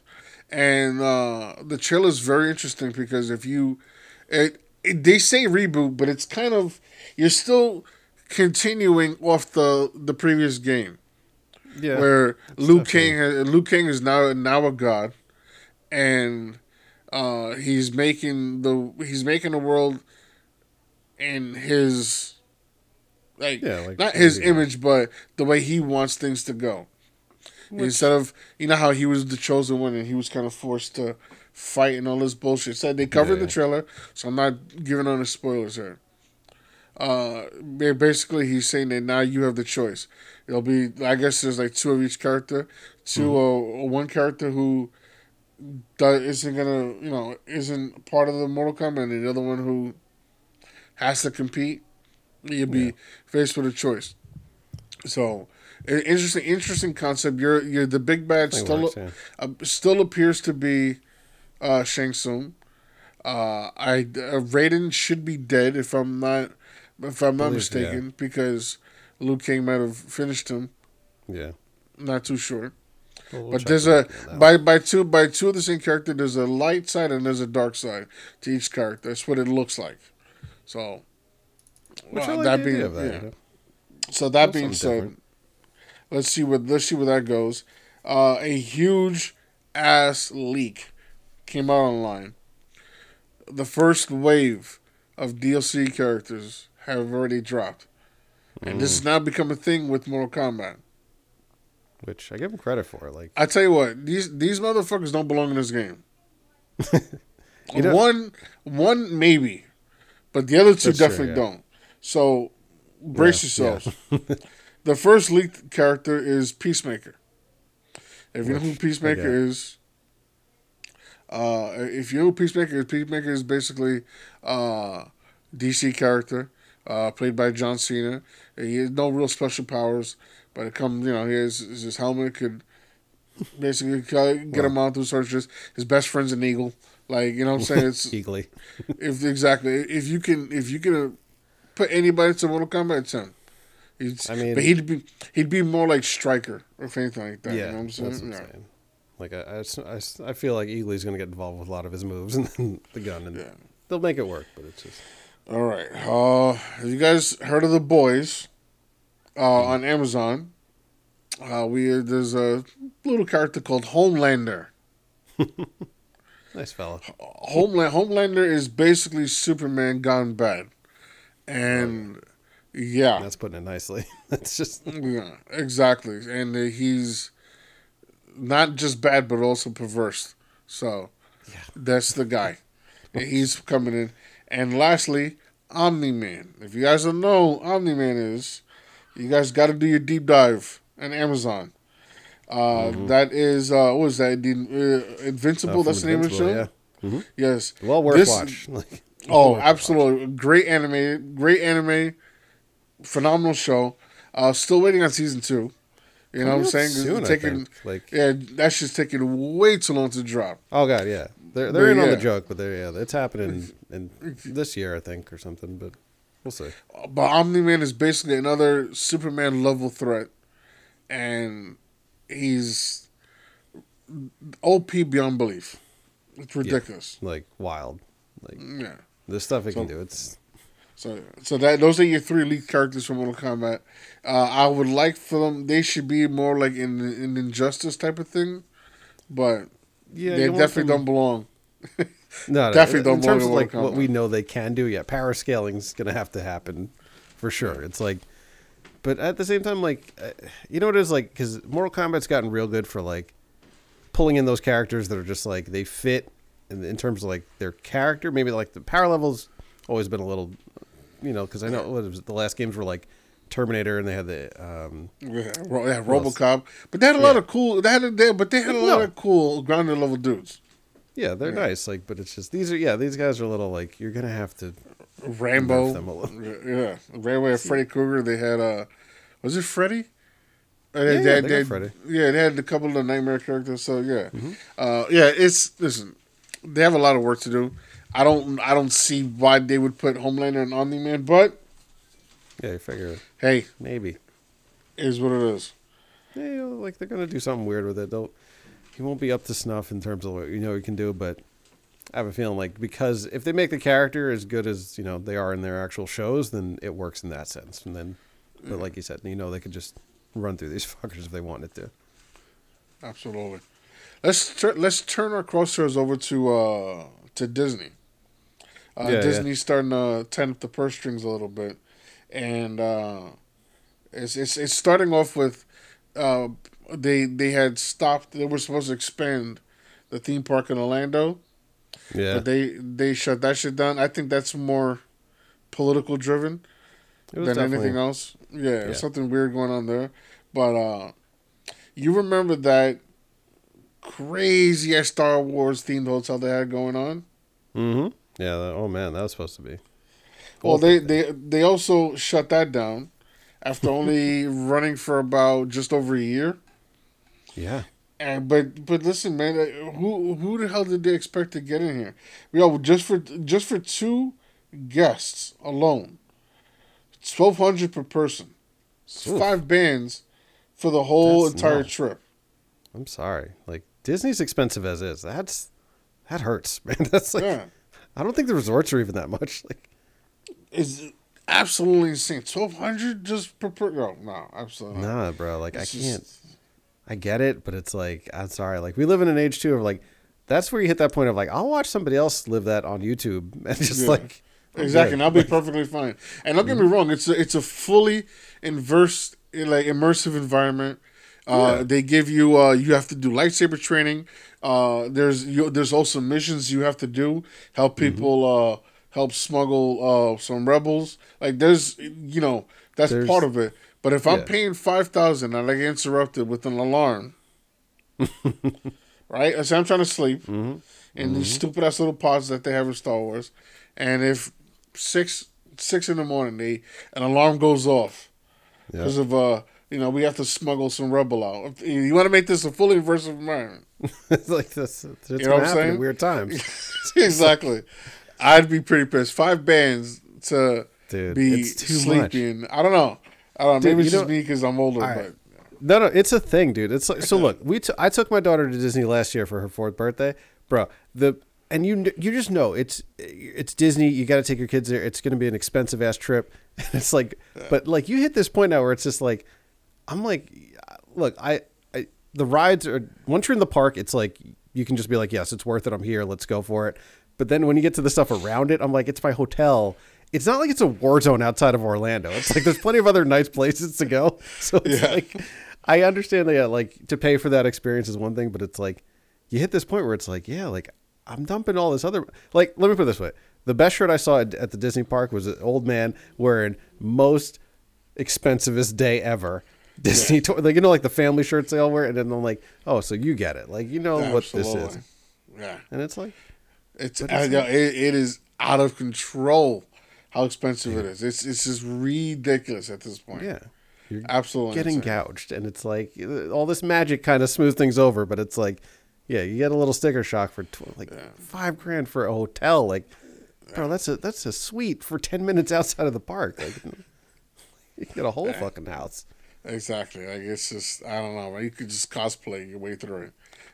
and uh, the trailer is very interesting because if you, it, it they say reboot, but it's kind of you're still continuing off the the previous game yeah. where Liu Kang Liu Kang is now now a god, and uh, he's making the he's making the world in his like, Yeah, like not his image, but the way he wants things to go. Instead of you know how he was the chosen one and he was kind of forced to fight and all this bullshit. Said they covered Yeah. the trailer, so I'm not giving on the spoilers here. Uh, basically, he's saying that now you have the choice. It'll be, I guess, there's like two of each character. 2 uh, one character who does, isn't gonna, you know, isn't part of the Mortal Kombat, and the other one who has to compete. You'll be faced with a choice. So, interesting, interesting concept. You're, you're the big bad. Still, works, yeah. uh, still appears to be uh, Shang Tsung. Uh, I uh, Raiden should be dead if I'm not if I'm not mistaken because Liu Kang might have finished him. Yeah. Not too sure. We'll- we'll but there's a by by two by two of the same character. There's a light side and there's a dark side to each character. That's what it looks like. So, Which well, I like that being of that, yeah. So that That's being said, different. let's see what let's see where that goes. Uh, a huge ass leak came out online. The first wave of DLC characters have already dropped, and this has now become a thing with Mortal Kombat. Which I give them credit for. Like, I tell you what, these these motherfuckers don't belong in this game. (laughs) One one maybe, but the other two That's true, definitely yeah. don't. So brace Yeah, yourselves. (laughs) the first leaked character is Peacemaker. If you know who Peacemaker is, uh, if you know who Peacemaker is, Peacemaker is basically uh, DC character, uh, played by John Cena. He has no real special powers, but it comes, you know, he has his helmet could basically get him out through searches. His best friend's an eagle. Like you know what I'm saying? (laughs) It's Eagly. if exactly if you can if you can put anybody to Mortal Kombat, it's him. He's, I mean- but he'd be he'd be more like Striker or anything like that. Yeah, you know what I'm saying? that's what I'm Yeah. saying. Like, I, I I feel like Eagly's going to get involved with a lot of his moves (laughs) and then the gun, and Yeah. they'll make it work. But it's just All right. Uh, have you guys heard of the boys? Uh, on Amazon. Uh, we there's a little character called Homelander. (laughs) nice fella. Homeland Homelander is basically Superman gone bad, and yeah, That's putting it nicely. (laughs) That's just Yeah, exactly. And he's not just bad, but also perverse. So that's the guy. He's coming in. And lastly, Omni Man. If you guys don't know who Omni Man is, you guys got to do your deep dive on Amazon. Uh, that is uh, what was that? The, uh, Invincible. uh, that's the name of the show. Invincible, Yes. Well worth This- watch. (laughs) Like, Oh, absolutely. Great anime. Great anime. Phenomenal show. Uh, still waiting on season two. You know what I'm saying? Soon, taking. Like- yeah, that's just taking way too long to drop. Oh god, yeah. They're they're But in on the joke, but they're yeah, it's happening in this year, I think, or something. But we'll see. But Omni Man is basically another Superman level threat, and he's OP beyond belief. It's ridiculous. Like wild, like Yeah. The stuff it can do. It's So, so that those are your three lead characters from Mortal Kombat. Uh, I would like for them. They should be more like in in Injustice type of thing, but yeah, they definitely them- don't belong. (laughs) No, no, (laughs) definitely don't in terms of belong in like Mortal what we know they can do. Yeah, power scaling's gonna have to happen for sure. It's like, but at the same time, like, uh, you know what it is like because Mortal Kombat's gotten real good for like pulling in those characters that are just like they fit in, in terms of like their character. Maybe like the power levels always been a little, you know, because I know what it was, the last games were like Terminator and they had the um Yeah, Ro- yeah RoboCop, but they had a lot Yeah. of cool. They had a, they, but they had a lot No. of cool grounded level dudes. yeah they're nice like but it's just these are yeah these guys are a little like you're gonna have to Rambo, them a little. yeah, Rambo and Freddy Krueger. They had uh, was it Freddy? Uh, Yeah, yeah, they Freddy. Mm-hmm. Yeah, they had a couple of the nightmare characters. So yeah, uh, yeah. It's listen, they have a lot of work to do. I don't, I don't see why they would put Homelander and Omni Man, but yeah you figure hey, maybe is what it is. Yeah, like they're gonna do something weird with it. They'll he won't be up to snuff in terms of what you know he can do, but I have a feeling like because if they make the character as good as you know they are in their actual shows, then it works in that sense. And then, but like you said, you know they could just run through these (laughs) fuckers if they wanted to. Absolutely. Let's tur- let's turn our crosshairs over to uh, to Disney. Uh, Yeah, yeah. Disney's starting to tighten up the purse strings a little bit, and uh, it's it's it's starting off with uh, they they had stopped. They were supposed to expand the theme park in Orlando, Yeah, but they they shut that shit down. I think that's more political driven than anything else. Yeah, Yeah. something weird going on there. But uh you remember that crazy Star Wars themed hotel they had going on? Mhm. Yeah. That, oh man, that was supposed to be. Well, they they they also shut that down after only (laughs) running for about just over a year. Yeah. And but but listen, man, uh, who who the hell did they expect to get in here? We Yo, just for just for two guests alone, twelve hundred per person, Oof. five bands for the whole That's entire nuts. trip. I'm sorry. Like Disney's expensive as is. That's that hurts, (laughs) man. That's like Yeah, I don't think the resorts are even that much. (laughs) Like it's absolutely insane. Twelve hundred just per per. No, no, absolutely. not. nah, bro. Like It's I can't. I get it, but it's like I'm sorry. Like we live in an age too of like that's where you hit that point of like I'll watch somebody else live that on YouTube (laughs) and just Yeah. like Exactly, and I'll be perfectly fine. And don't get mm-hmm. me wrong, it's a, it's a fully inverse, like immersive environment. Uh, Yeah. They give you uh, you have to do lightsaber training. Uh, there's you, there's also missions you have to do. Help people uh, help smuggle uh, some rebels. Like there's you know that's There's- part of it. But if I'm yeah. paying five thousand and I get interrupted with an alarm, (laughs) right? I say I'm trying to sleep Mm-hmm. in these stupid ass little pods that they have in Star Wars, and if six six in the morning they an alarm goes off Yeah. because of uh you know we have to smuggle some rebel out. If you want to make this a fully immersive environment, (laughs) it's like this. It's know what I'm saying? weird times, (laughs) exactly. I'd be pretty pissed. Five bands to dude. be too much. sleeping. I don't know. I don't know. Dude, Maybe it's just me because I'm older, All but. No, no, it's a thing, dude. It's like so. Look, we t- I took my daughter to Disney last year for her fourth birthday, bro. The and you you just know it's it's Disney. You got to take your kids there. It's going to be an expensive ass trip. (laughs) It's like, but like you hit this point now where it's just like, I'm like, look, I, I the rides are once you're in the park, it's like you can just be like, yes, it's worth it. I'm here. Let's go for it. But then when you get to the stuff around it, I'm like, it's my hotel. It's not like it's a war zone outside of Orlando. It's like there's plenty of other nice places to go. (laughs) So it's Yeah. like I understand that yeah, like to pay for that experience is one thing, but it's like you hit this point where it's like, yeah, like I'm dumping all this other like let me put it this way. The best shirt I saw at, at the Disney park was an old man wearing most expensivest day ever. Disney toy, like you know, like the family shirts they all wear, and then I'm like, oh, so you get it, like you know what this is, Yeah. and it's like, It's, uh, it's it, it is out of control how expensive it is. It's it's just ridiculous at this point. yeah, you're Absolutely getting insane. gouged, and it's like uh, all this magic kind of smooth things over, but it's like Yeah, you get a little sticker shock for tw- like five grand for a hotel. Like, bro, that's a that's a suite for ten minutes outside of the park. Like, (laughs) you get a whole fucking house. Exactly. Like it's just I don't know. Man. You could just cosplay your way through it.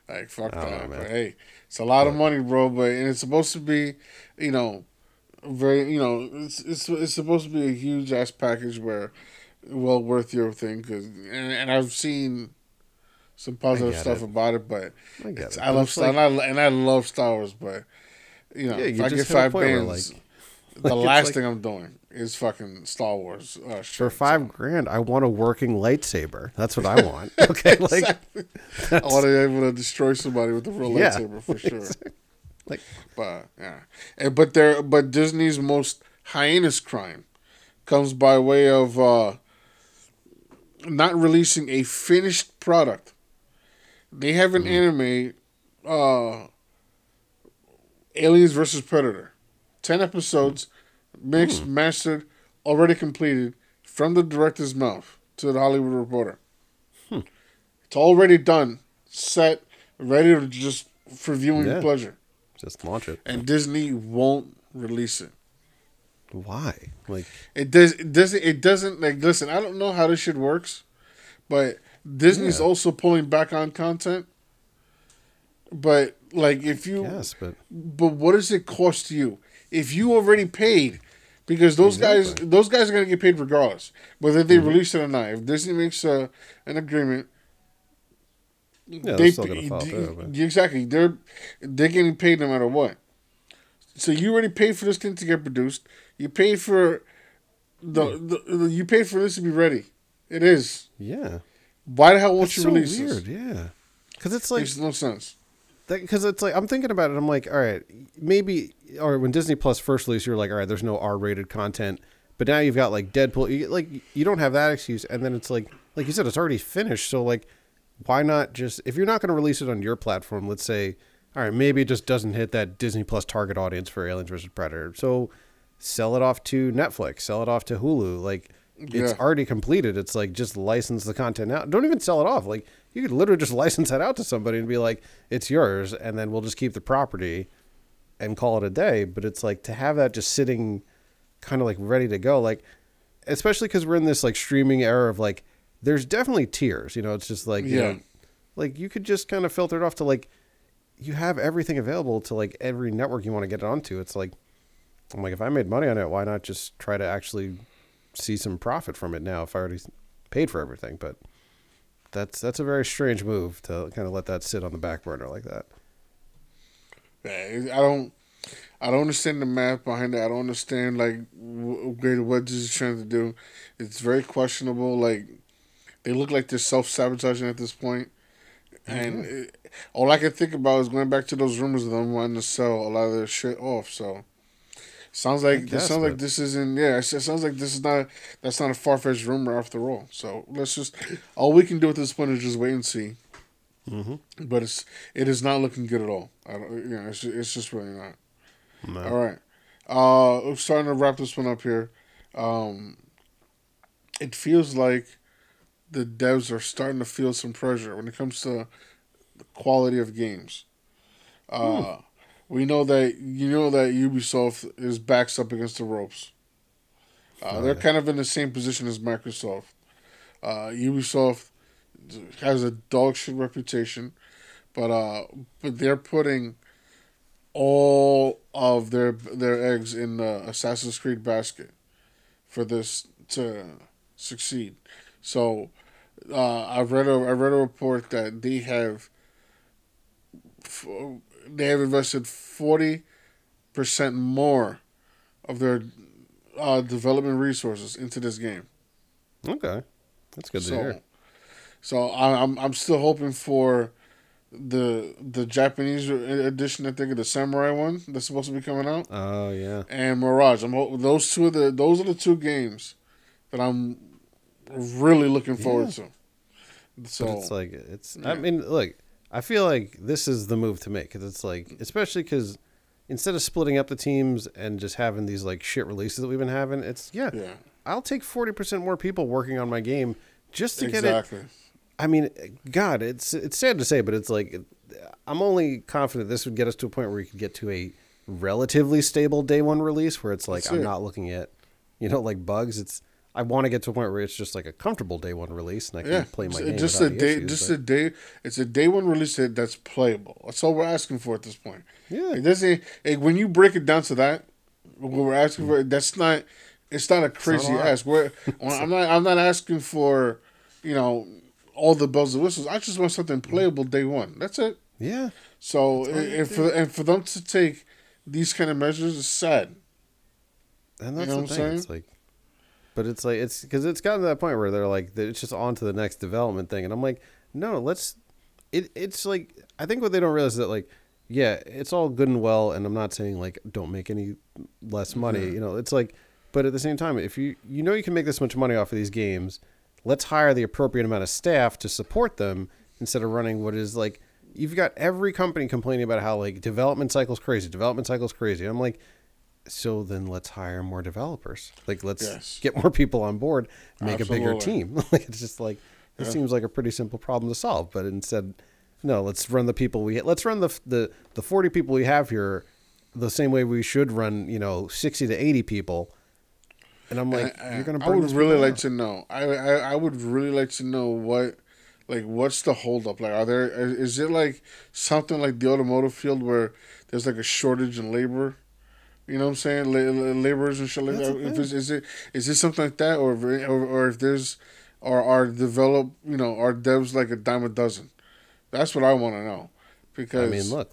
Like fuck that. know, but hey, it's a lot of money, bro. But and it's supposed to be, you know, very you know it's it's it's supposed to be a huge ass package where well worth your thing because and, and I've seen some positive stuff it. about it, but I it, I love Star like- and, I, and I love Star Wars, but you know Yeah, if I get five bands, like- the like, last thing I'm doing is fucking Star Wars. Uh, For five grand, I want a working lightsaber. That's what I want. (laughs) Okay, like, Exactly. I want to be able to destroy somebody with a real Yeah. lightsaber for sure. (laughs) like But yeah, and, but there, but Disney's most heinous crime comes by way of uh, not releasing a finished product. They have an anime, uh, Aliens versus Predator, ten episodes, mixed, Hmm. mastered, already completed, from the director's mouth to the Hollywood Reporter. Hmm. It's already done, set, ready to just for viewing Yeah. pleasure just launch it. and Disney won't release it. Why? Like, It does. It doesn't. It doesn't. Like, listen, I don't know how this shit works, but Disney's Yeah. also pulling back on content. But like, if you, yes, but but what does it cost you if you already paid? Because those guys, those guys are gonna get paid regardless, whether they mm-hmm. release it or not. If Disney makes a, an agreement, yeah, they're still gonna follow through. Exactly. They're they're getting paid no matter what. So you already paid for this thing to get produced. You paid for the, the, the you paid for this to be ready. It is. Yeah, Why the hell won't it's you so release weird. this? Yeah, because it's like Makes no sense. Because it's like I'm thinking about it. I'm like, all right, maybe or when Disney Plus first released, you're like, all right, there's no R-rated content, but now you've got like Deadpool. You, like you don't have that excuse, and then it's like, like you said, it's already finished. So like, why not just if you're not going to release it on your platform, let's say, all right, maybe it just doesn't hit that Disney Plus target audience for Aliens vs Predator. So sell it off to Netflix, sell it off to Hulu. Like it's Yeah. already completed. It's like just license the content out. Don't even sell it off. Like you could literally just (laughs) license that out to somebody and be like, it's yours, and then we'll just keep the property and call it a day. But it's like to have that just sitting kind of like ready to go, like especially because we're in this like streaming era of like there's definitely tiers. You know, it's just like you Yeah. know, like you could just kind of filter it off to like you have everything available to like every network you want to get it onto. It's like I'm like if I made money on it, why not just try to actually see some profit from it now if I already paid for everything? But that's that's a very strange move to kind of let that sit on the back burner like that. Yeah, I don't. I don't understand the math behind it. I don't understand like wh- what what this is trying to do. It's very questionable. Like they look like they're self sabotaging at this point. And it, all I can think about is going back to those rumors of them wanting to sell a lot of their shit off. So sounds like this guess, sounds like this isn't. Yeah, it sounds like this is not. That's not a far fetched rumor after all. So let's just. All we can do at this point is just wait and see. Mm-hmm. But it's it is not looking good at all. I don't. You know, it's it's just really not. No. All right. Uh, I'm starting to wrap this one up here. Um, it feels like the devs are starting to feel some pressure when it comes to the quality of games. Uh, We know that you know that Ubisoft is backs up against the ropes. Uh, they're kind of in the same position as Microsoft. Uh, Ubisoft has a dog shit reputation, but uh, but they're putting all of their their eggs in the Assassin's Creed basket for this to succeed. So uh, I read a I read a report that they have f- they have invested forty percent more of their uh, development resources into this game. Okay, that's good to So, hear. so I, I'm I'm still hoping for the the Japanese edition. I think of the Samurai one that's supposed to be coming out, Oh yeah, and Mirage. I'm those two are the those are the two games that I'm really looking forward to. So but it's like it's. yeah. I mean, look, I feel like this is the move to make because it's like, especially because instead of splitting up the teams and just having these like shit releases that we've been having, it's yeah, yeah, I'll take forty percent more people working on my game just to get exactly. it I mean, God, it's it's sad to say, but it's like I'm only confident this would get us to a point where we could get to a relatively stable day one release, where it's like That's I'm it. not looking at, you know, like bugs. It's I want to get to a point where it's just like a comfortable day one release, and I can Yeah, play my game just a day, issues, just but- a day. It's a day one release that's playable. That's all we're asking for at this point. Yeah. it doesn't. like, when you break it down to that, what we're asking for, that's not. It's not a crazy lot. ask. We're, (laughs) I'm not. I'm not asking for, you know, all the bells and whistles. I just want something mm-hmm. playable day one. That's it. yeah, So and for and for them to take these kind of measures is sad. and that's know the what I'm thing. It's like, but it's like it's because it's gotten to that point where they're like it's just on to the next development thing, and I'm like, no, let's. It it's like I think what they don't realize is that like, yeah, it's all good and well, and I'm not saying like don't make any less money. Mm-hmm. You know, it's like, but at the same time, if you you know you can make this much money off of these games, let's hire the appropriate amount of staff to support them instead of running what is like. You've got every company complaining about how like development cycle's crazy, development cycle's crazy. I'm like, so then let's hire more developers. Like let's Yes. get more people on board, make a bigger team. (laughs) like it's just like it seems like a pretty simple problem to solve, but instead, no, let's run the people we let's run the the the 40 people we have here the same way we should run, you know, 60 to 80 people. And I'm like, I- you're going to I would really like to know. I, I I would really like to know what, like, what's the holdup? Like, are there? Is it like something like the automotive field where there's like a shortage in labor? You know what I'm saying? La- la- laborers and shit like That's that. If it's, is it is it something like that, or if, or, or if there's, or are develop you know are devs like a dime a dozen? That's what I want to know. Because I mean, look,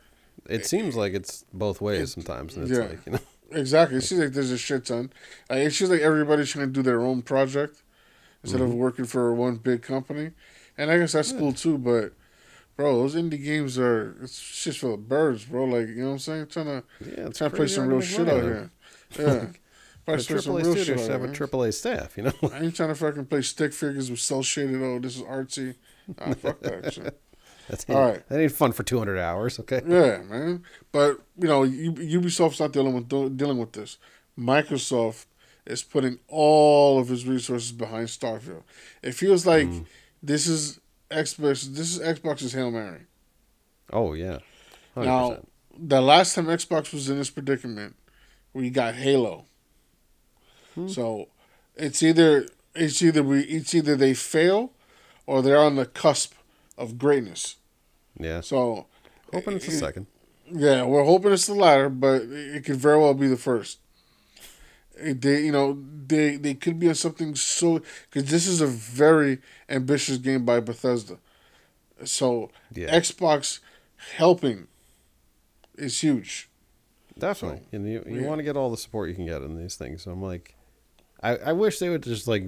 it seems like it's both ways sometimes. And it's yeah. like, you know, (laughs) Exactly. It seems like there's a shit ton. Like, it seems like everybody's trying to do their own project instead Mm-hmm. of working for one big company. And I guess that's cool too, but bro, those indie games are it's just for the birds, bro. Like, you know what I'm saying? trying to Yeah, trying to play some real shit out here. Yeah. Probably a some real shit should have a. AAA staff, you know. I ain't trying to fucking play stick figures with cell shaded. Oh, this is artsy. Ah, fuck that (laughs) shit. That's All right. That ain't fun for 200 hours, okay? Yeah, man. But you know, Ubisoft's not dealing with dealing with this. Microsoft is putting all of its resources behind Starfield. It feels like Mm. this is Xbox. This is Xbox's hail mary. Oh yeah. 100%. Now, the last time Xbox was in this predicament, we got Halo. Hmm. So it's either it's either we it's either they fail or they're on the cusp of greatness. yeah. So Hoping it's a it- second. Yeah, we're hoping it's the latter, but it could very well be the first. They, you know, they they could be on something so because this is a very ambitious game by Bethesda. So Yeah. Xbox helping is huge. Definitely. and you, you yeah. want to get all the support you can get in these things. So I'm like, I, I wish they would just like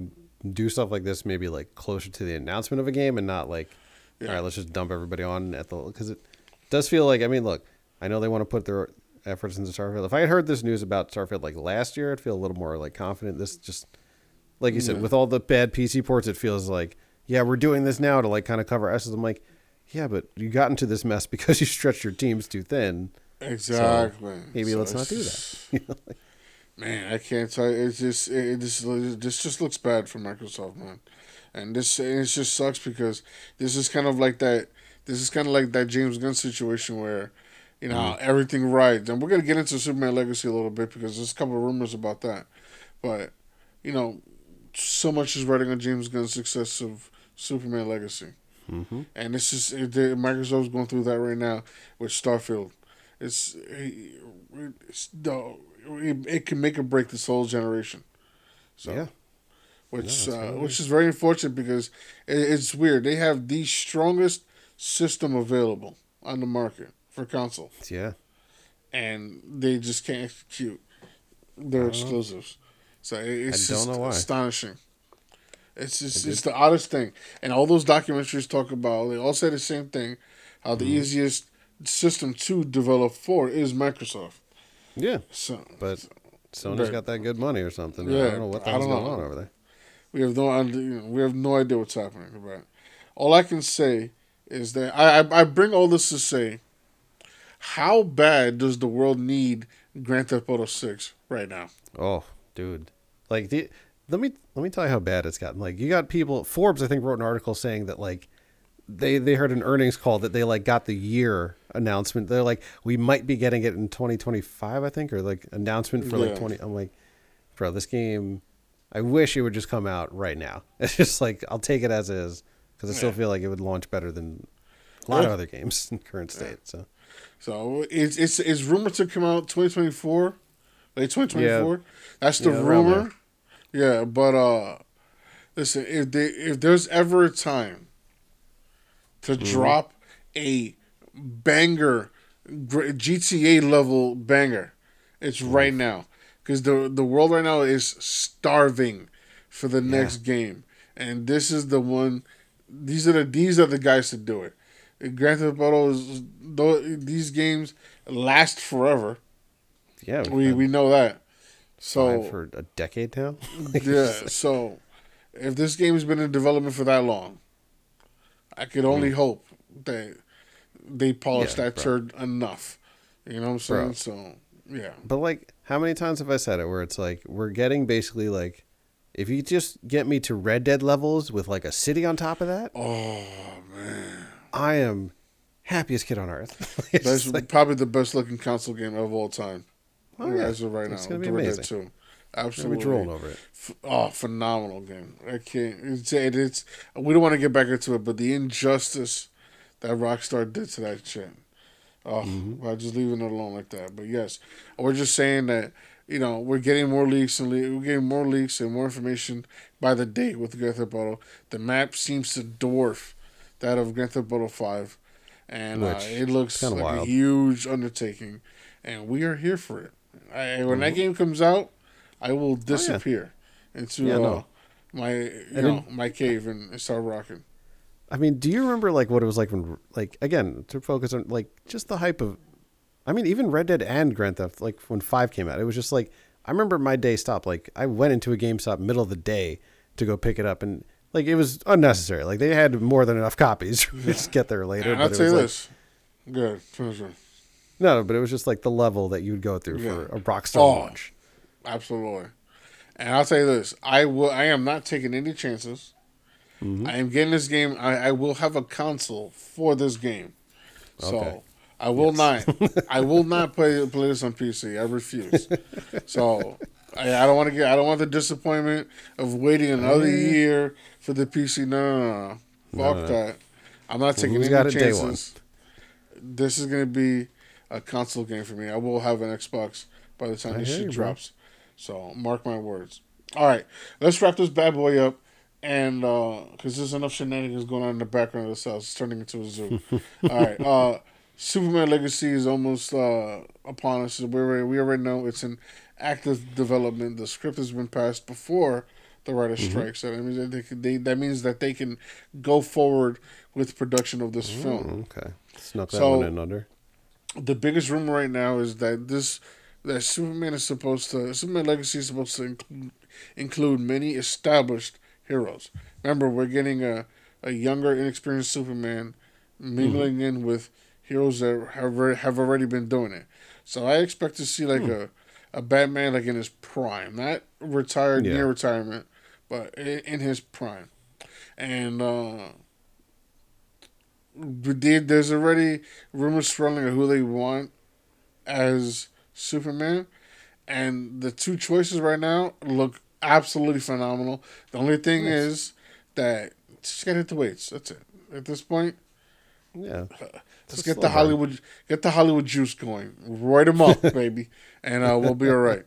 do stuff like this, maybe like closer to the announcement of a game and not like, all right, let's just dump everybody on at the, because it does feel like, I mean, look, I know they want to put their efforts into Starfield. If I had heard this news about Starfield like last year, I'd feel a little more like confident. This just, like you said, mm-hmm. with all the bad PC ports, it feels like, yeah, we're doing this now to like kind of cover S's. I'm like, yeah, but you got into this mess (laughs) because you stretched your teams too thin. Exactly. maybe So let's not do that. (laughs) Man, I can't tell you. It's just it, it just this just looks bad for Microsoft, man. And this and it just sucks because this is kind of like that. This is kind of like that James Gunn situation where, you know, Mm-hmm. everything right. And we're gonna get into Superman Legacy a little bit because there's a couple of rumors about that. But, you know, so much is riding on James Gunn's success of Superman Legacy. Mm-hmm. And this is Microsoft's going through that right now with Starfield. It's, it's the it, can make or break this whole generation. So, Yeah. which No, uh, which is very unfortunate because it, it's weird. They have the strongest system available on the market for console, Yeah. and they just can't execute their exclusives. So it's just astonishing. It's just it's the oddest thing, and all those documentaries talk about. They all say the same thing: how the mm-hmm. easiest system to develop for is Microsoft. Yeah. So, But Sony's Right. got that good money or something. Yeah, I don't know what the hell's going know. on over there. We have no idea. We have no idea what's happening. But all I can say is that I, I I bring all this to say, how bad does the world need Grand Theft Auto Six right now? Oh, dude. Like the let me let me tell you how bad it's gotten. Like you got people Forbes I think wrote an article saying that like they they heard an earnings call that they like got the year announcement. They're like, we might be getting it in 2025, I think, or like announcement for like 20. I'm like, bro, this game. I wish it would just come out right now. (laughs) It's just like I'll take it as is because I still feel like it would launch better than a lot of other games in current state. So So it's it's it's rumored to come out 2024, late 2024. That's the Yeah, rumor. Yeah, but uh, listen, if they if there's ever a time to Mm-hmm. drop a banger, GTA level banger, it's right now because the the world right now is starving for the next game, and this is the one. These are the these are the guys to do it. Grand Theft Auto is though these games last forever. yeah, We we know that. So for a decade now. (laughs) yeah, so if this game has been in development for that long, I could only hope that they polish Mm. Yeah, that bro. turd enough. You know what I'm saying? Bro. So yeah, But like, how many times have I said it? Where it's like we're getting basically like, if you just get me to Red Dead levels with like a city on top of that, oh man, I am happiest kid on earth. (laughs) That's like, probably the best looking console game of all time. Oh, yeah. as of right It's now, gonna be Red Dead amazing. 2. Absolutely, drooling over it. F- Oh, phenomenal game! I can't. It's, it, it's we don't want to get back into it, but the injustice that Rockstar did to that shit. Oh, Mm-hmm. well, just leaving it alone like that. But yes, we're just saying that you know we're getting more leaks and le- we're getting more leaks and more information by the day with Grand Theft Auto. The map seems to dwarf that of Grand Theft Auto Five, and uh, it looks like a huge undertaking, and we are here for it. I, when Mm-hmm. that game comes out, I will disappear into Oh, Yeah, uh, no. my you And know then- my cave and, and start rocking. I mean, do you remember like what it was like when, like, again, to focus on like just the hype of, I mean, even Red Dead and Grand Theft, like when Five came out, it was just like I remember my day stopped. Like I went into a GameStop middle of the day to go pick it up, and like it was unnecessary. Like they had more than enough copies. just get there later. And I'll but it was like- this. Good. No, but it was just like the level that you would go through for a Rockstar Oh. launch. Absolutely. And I'll say this: I will. I am not taking any chances. Mm-hmm. I am getting this game. I, I will have a console for this game. So Okay. I will not. (laughs) I will not play play this on PC. I refuse. so I, I don't want to get. I don't want the disappointment of waiting another year for the PC. No, no, no. Fuck no. that. I'm not taking Who's any got it day chances. This is gonna be a console game for me. I will have an Xbox by the time I this shit you, drops. So mark my words. All right, let's wrap this bad boy up, and because there's enough shenanigans going on in the background of this house, it's turning into a zoo. (laughs) All right, uh, Superman Legacy is almost uh, upon us. We already, we already know it's in active development. The script has been passed before the writer Mm-hmm. strike, so that means that they, can, they that means that they can go forward with production of this mm, film Okay, snuck that So- one in under. the biggest rumor right now is that this that Superman is supposed to Superman Legacy is supposed to include, include many established heroes. Remember, we're getting a a younger, inexperienced Superman mingling mm-hmm. in with heroes that have have already been doing it. So I expect to see like hmm. a a Batman like in his prime, not retired Yeah. near retirement, but in, in his prime, and. uh there's already rumors swirling of who they want as Superman, and the two choices right now look absolutely phenomenal. The only thing is that just gotta hit the weights. That's it. At this point, Yeah, (laughs) let's get the slow burn. Hollywood get the Hollywood juice going. Roid them up, (laughs) baby, and uh, we'll be all right.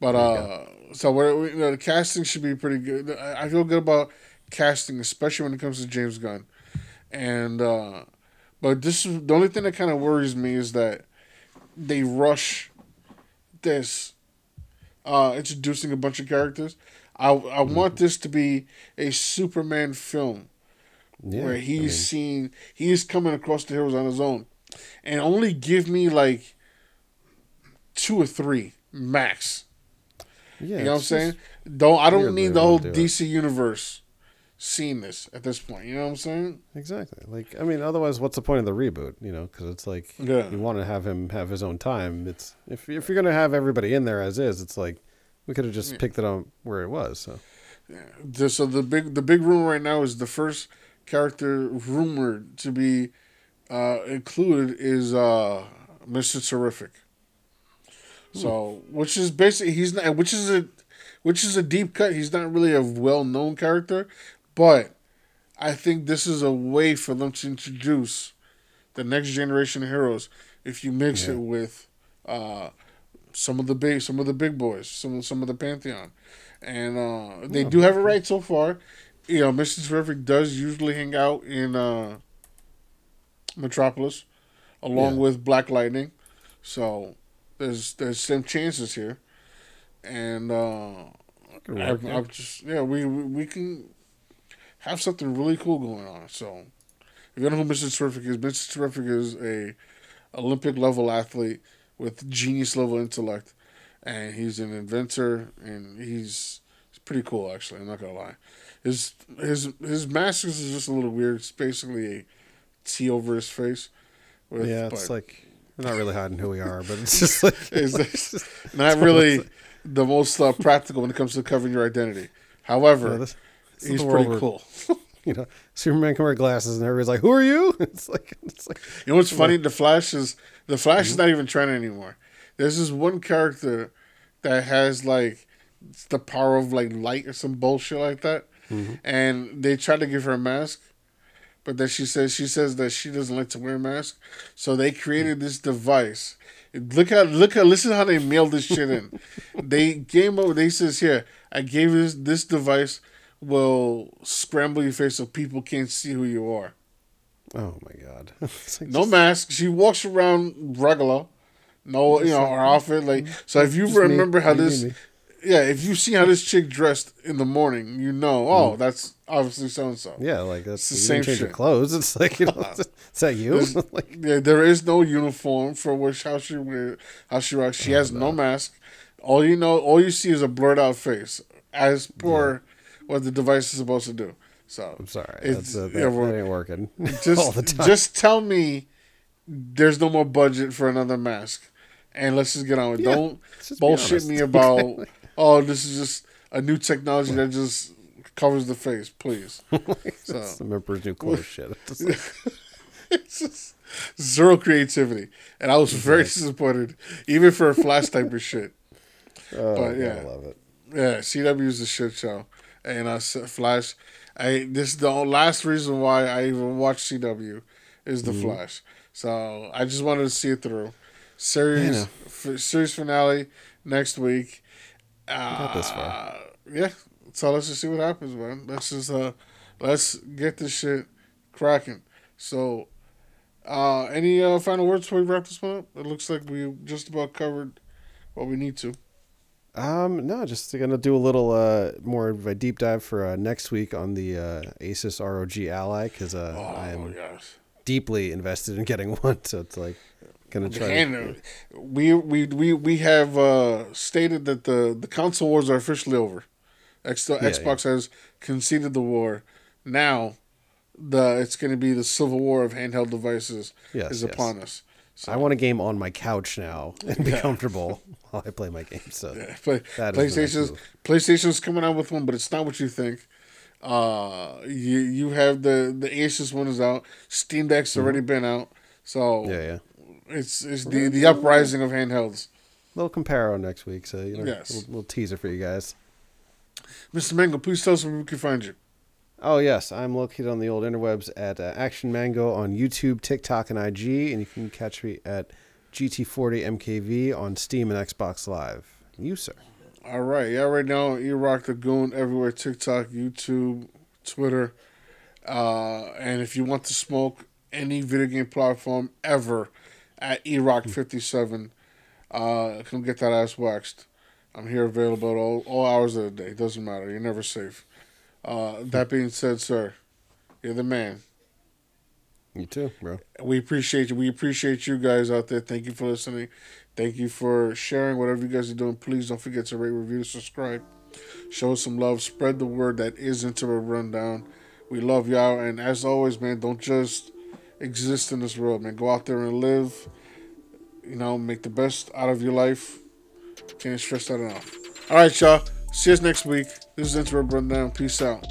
But uh, so we're, you know, the casting should be pretty good. I I feel good about casting, especially when it comes to James Gunn. And uh, but this is the only thing that kind of worries me is that they rush this uh, introducing a bunch of characters. I I want this to be a Superman film yeah. where I he's mean, seen he's coming across the heroes on his own, and only give me like two or three max. yeah, You know what I'm saying? Don't I don't need the whole wouldn't it. DC universe seeing this at this point. You know what I'm saying? Exactly. Like, I mean, otherwise, what's the point of the reboot? You know, because it's like Yeah. you want to have him have his own time. It's if if you're gonna have everybody in there as is, it's like we could have just picked it on where it was. So The- So the big the big rumor right now is the first character rumored to be uh, included is uh, Mister Terrific. So, which is basically he's not, which is a, which is a deep cut. He's not really a well known character, but I think this is a way for them to introduce the next generation of heroes. If you mix it with uh, some of the big, some of the big boys, some some of the pantheon, and uh, they do have it right so far. You know, Mister Terrific does usually hang out in uh, Metropolis, along Yeah. with Black Lightning. So there's there's some chances here, and uh, I. I'm just yeah we we we can have something really cool going on. So if you don't know who Mr. Terrific is, Mr. Terrific is a Olympic level athlete with genius level intellect, and he's an inventor, and he's he's pretty cool actually. I'm not gonna lie. His his his mask is just a little weird. It's basically a T over his face. With, Yeah, it's but like we're not really hiding who we are, but it's (laughs) just like it's, (laughs) it's not really the most uh, practical when it comes to covering your identity. However, Yeah, this- this he's pretty cool. (laughs) you know, Superman can wear glasses, and everybody's like, "Who are you?" It's like it's like You know what's funny? The Flash is the Flash Mm-hmm. is not even trending anymore. There's this one character that has like the power of like light or some bullshit like that, Mm-hmm. and they try to give her a mask, but then she says she says that she doesn't like to wear a mask, so they created this device. Look at look at listen how they mailed this shit in. (laughs) they game over. They says here I gave this this device will scramble your face so people can't see who you are. oh my god, (laughs) like No just- mask. She walks around regular. No, you know, her outfit. Like, (laughs) so if you me. remember how Me, me, this, me. Yeah, if you see how this chick dressed in the morning, you know, oh, that's obviously so and so. Yeah, like that's the same change shit. clothes. (laughs) It's like you know, (laughs) is that you? (laughs) like, Yeah, there is no uniform for which how she wear, how she rocks. She has no mask. All you know, all you see is a blurred out face, as per what the device is supposed to do. So I'm sorry, it's- that's, uh, that, yeah, well, that ain't working just all the time. just tell me there's no more budget for another mask and let's just get on with it. Yeah, don't let's just be bullshit me about oh this is just a new technology that just covers the face please (laughs) so some Emperor's New Clothes shit. It's (laughs) like, (laughs) it's just zero creativity and i was very disappointed even for a flash type of shit oh, But, yeah. I love it. Yeah, CW is a shit show, and uh, S- Flash. I this is the last reason why I even watch CW is the Flash. So I just wanted to see it through. Series Yeah. f- series finale next week. Got this far. Uh, yeah, so let's just see what happens, man. Let's just uh, let's get this shit cracking. So, uh, any uh, final words before we wrap this one up? It looks like we just about covered what we need to. Um, no, just gonna do a little uh more of a deep dive for uh, next week on the uh, Asus ROG Ally because uh, Oh I am yes. deeply invested in getting (laughs) one. So it's like gonna try. And to, we we we we have uh, stated that the the console wars are officially over. X, Xbox has conceded the war. Now, the it's going to be the civil war of handheld devices Yes, is yes. upon us. I want a game on my couch now (laughs) and be comfortable (laughs) while I play my game. So Play, the next PlayStation's move. PlayStation's coming out with one, but it's not what you think. Uh, you you have the the Asus one is out. Steam Deck's already been out, so Mm-hmm. yeah, yeah. It's it's the the uprising of handhelds. Little comparo next week. So you know, Yes. little, little teaser for you guys. Mr. Mango, please tell us where we can find you. Oh yes, I'm located on the old interwebs at uh, Action Mango on YouTube, TikTok, and IG, and you can catch me at GT40 MKV on Steam and Xbox Live. You sir. All right, yeah, right now, you Rock the Goon everywhere TikTok, YouTube, Twitter. Uh, and if you want to smoke any video game platform ever at E Rock 57, uh, come get that ass waxed. I'm here available at all, all hours of the day. Doesn't matter. You're never safe. Uh, that being said, sir, you're the man. You too, bro. We appreciate you. We appreciate you guys out there. Thank you for listening. Thank you for sharing whatever you guys are doing. Please don't forget to rate, review, subscribe. Show some love. Spread the word that is Interweb Rundown. We love y'all. And as always, man, don't just exist in this world, man. Go out there and live. You know, make the best out of your life. Can't stress that enough. All right, y'all. See us next week. This is Interweb Rundown. Peace out.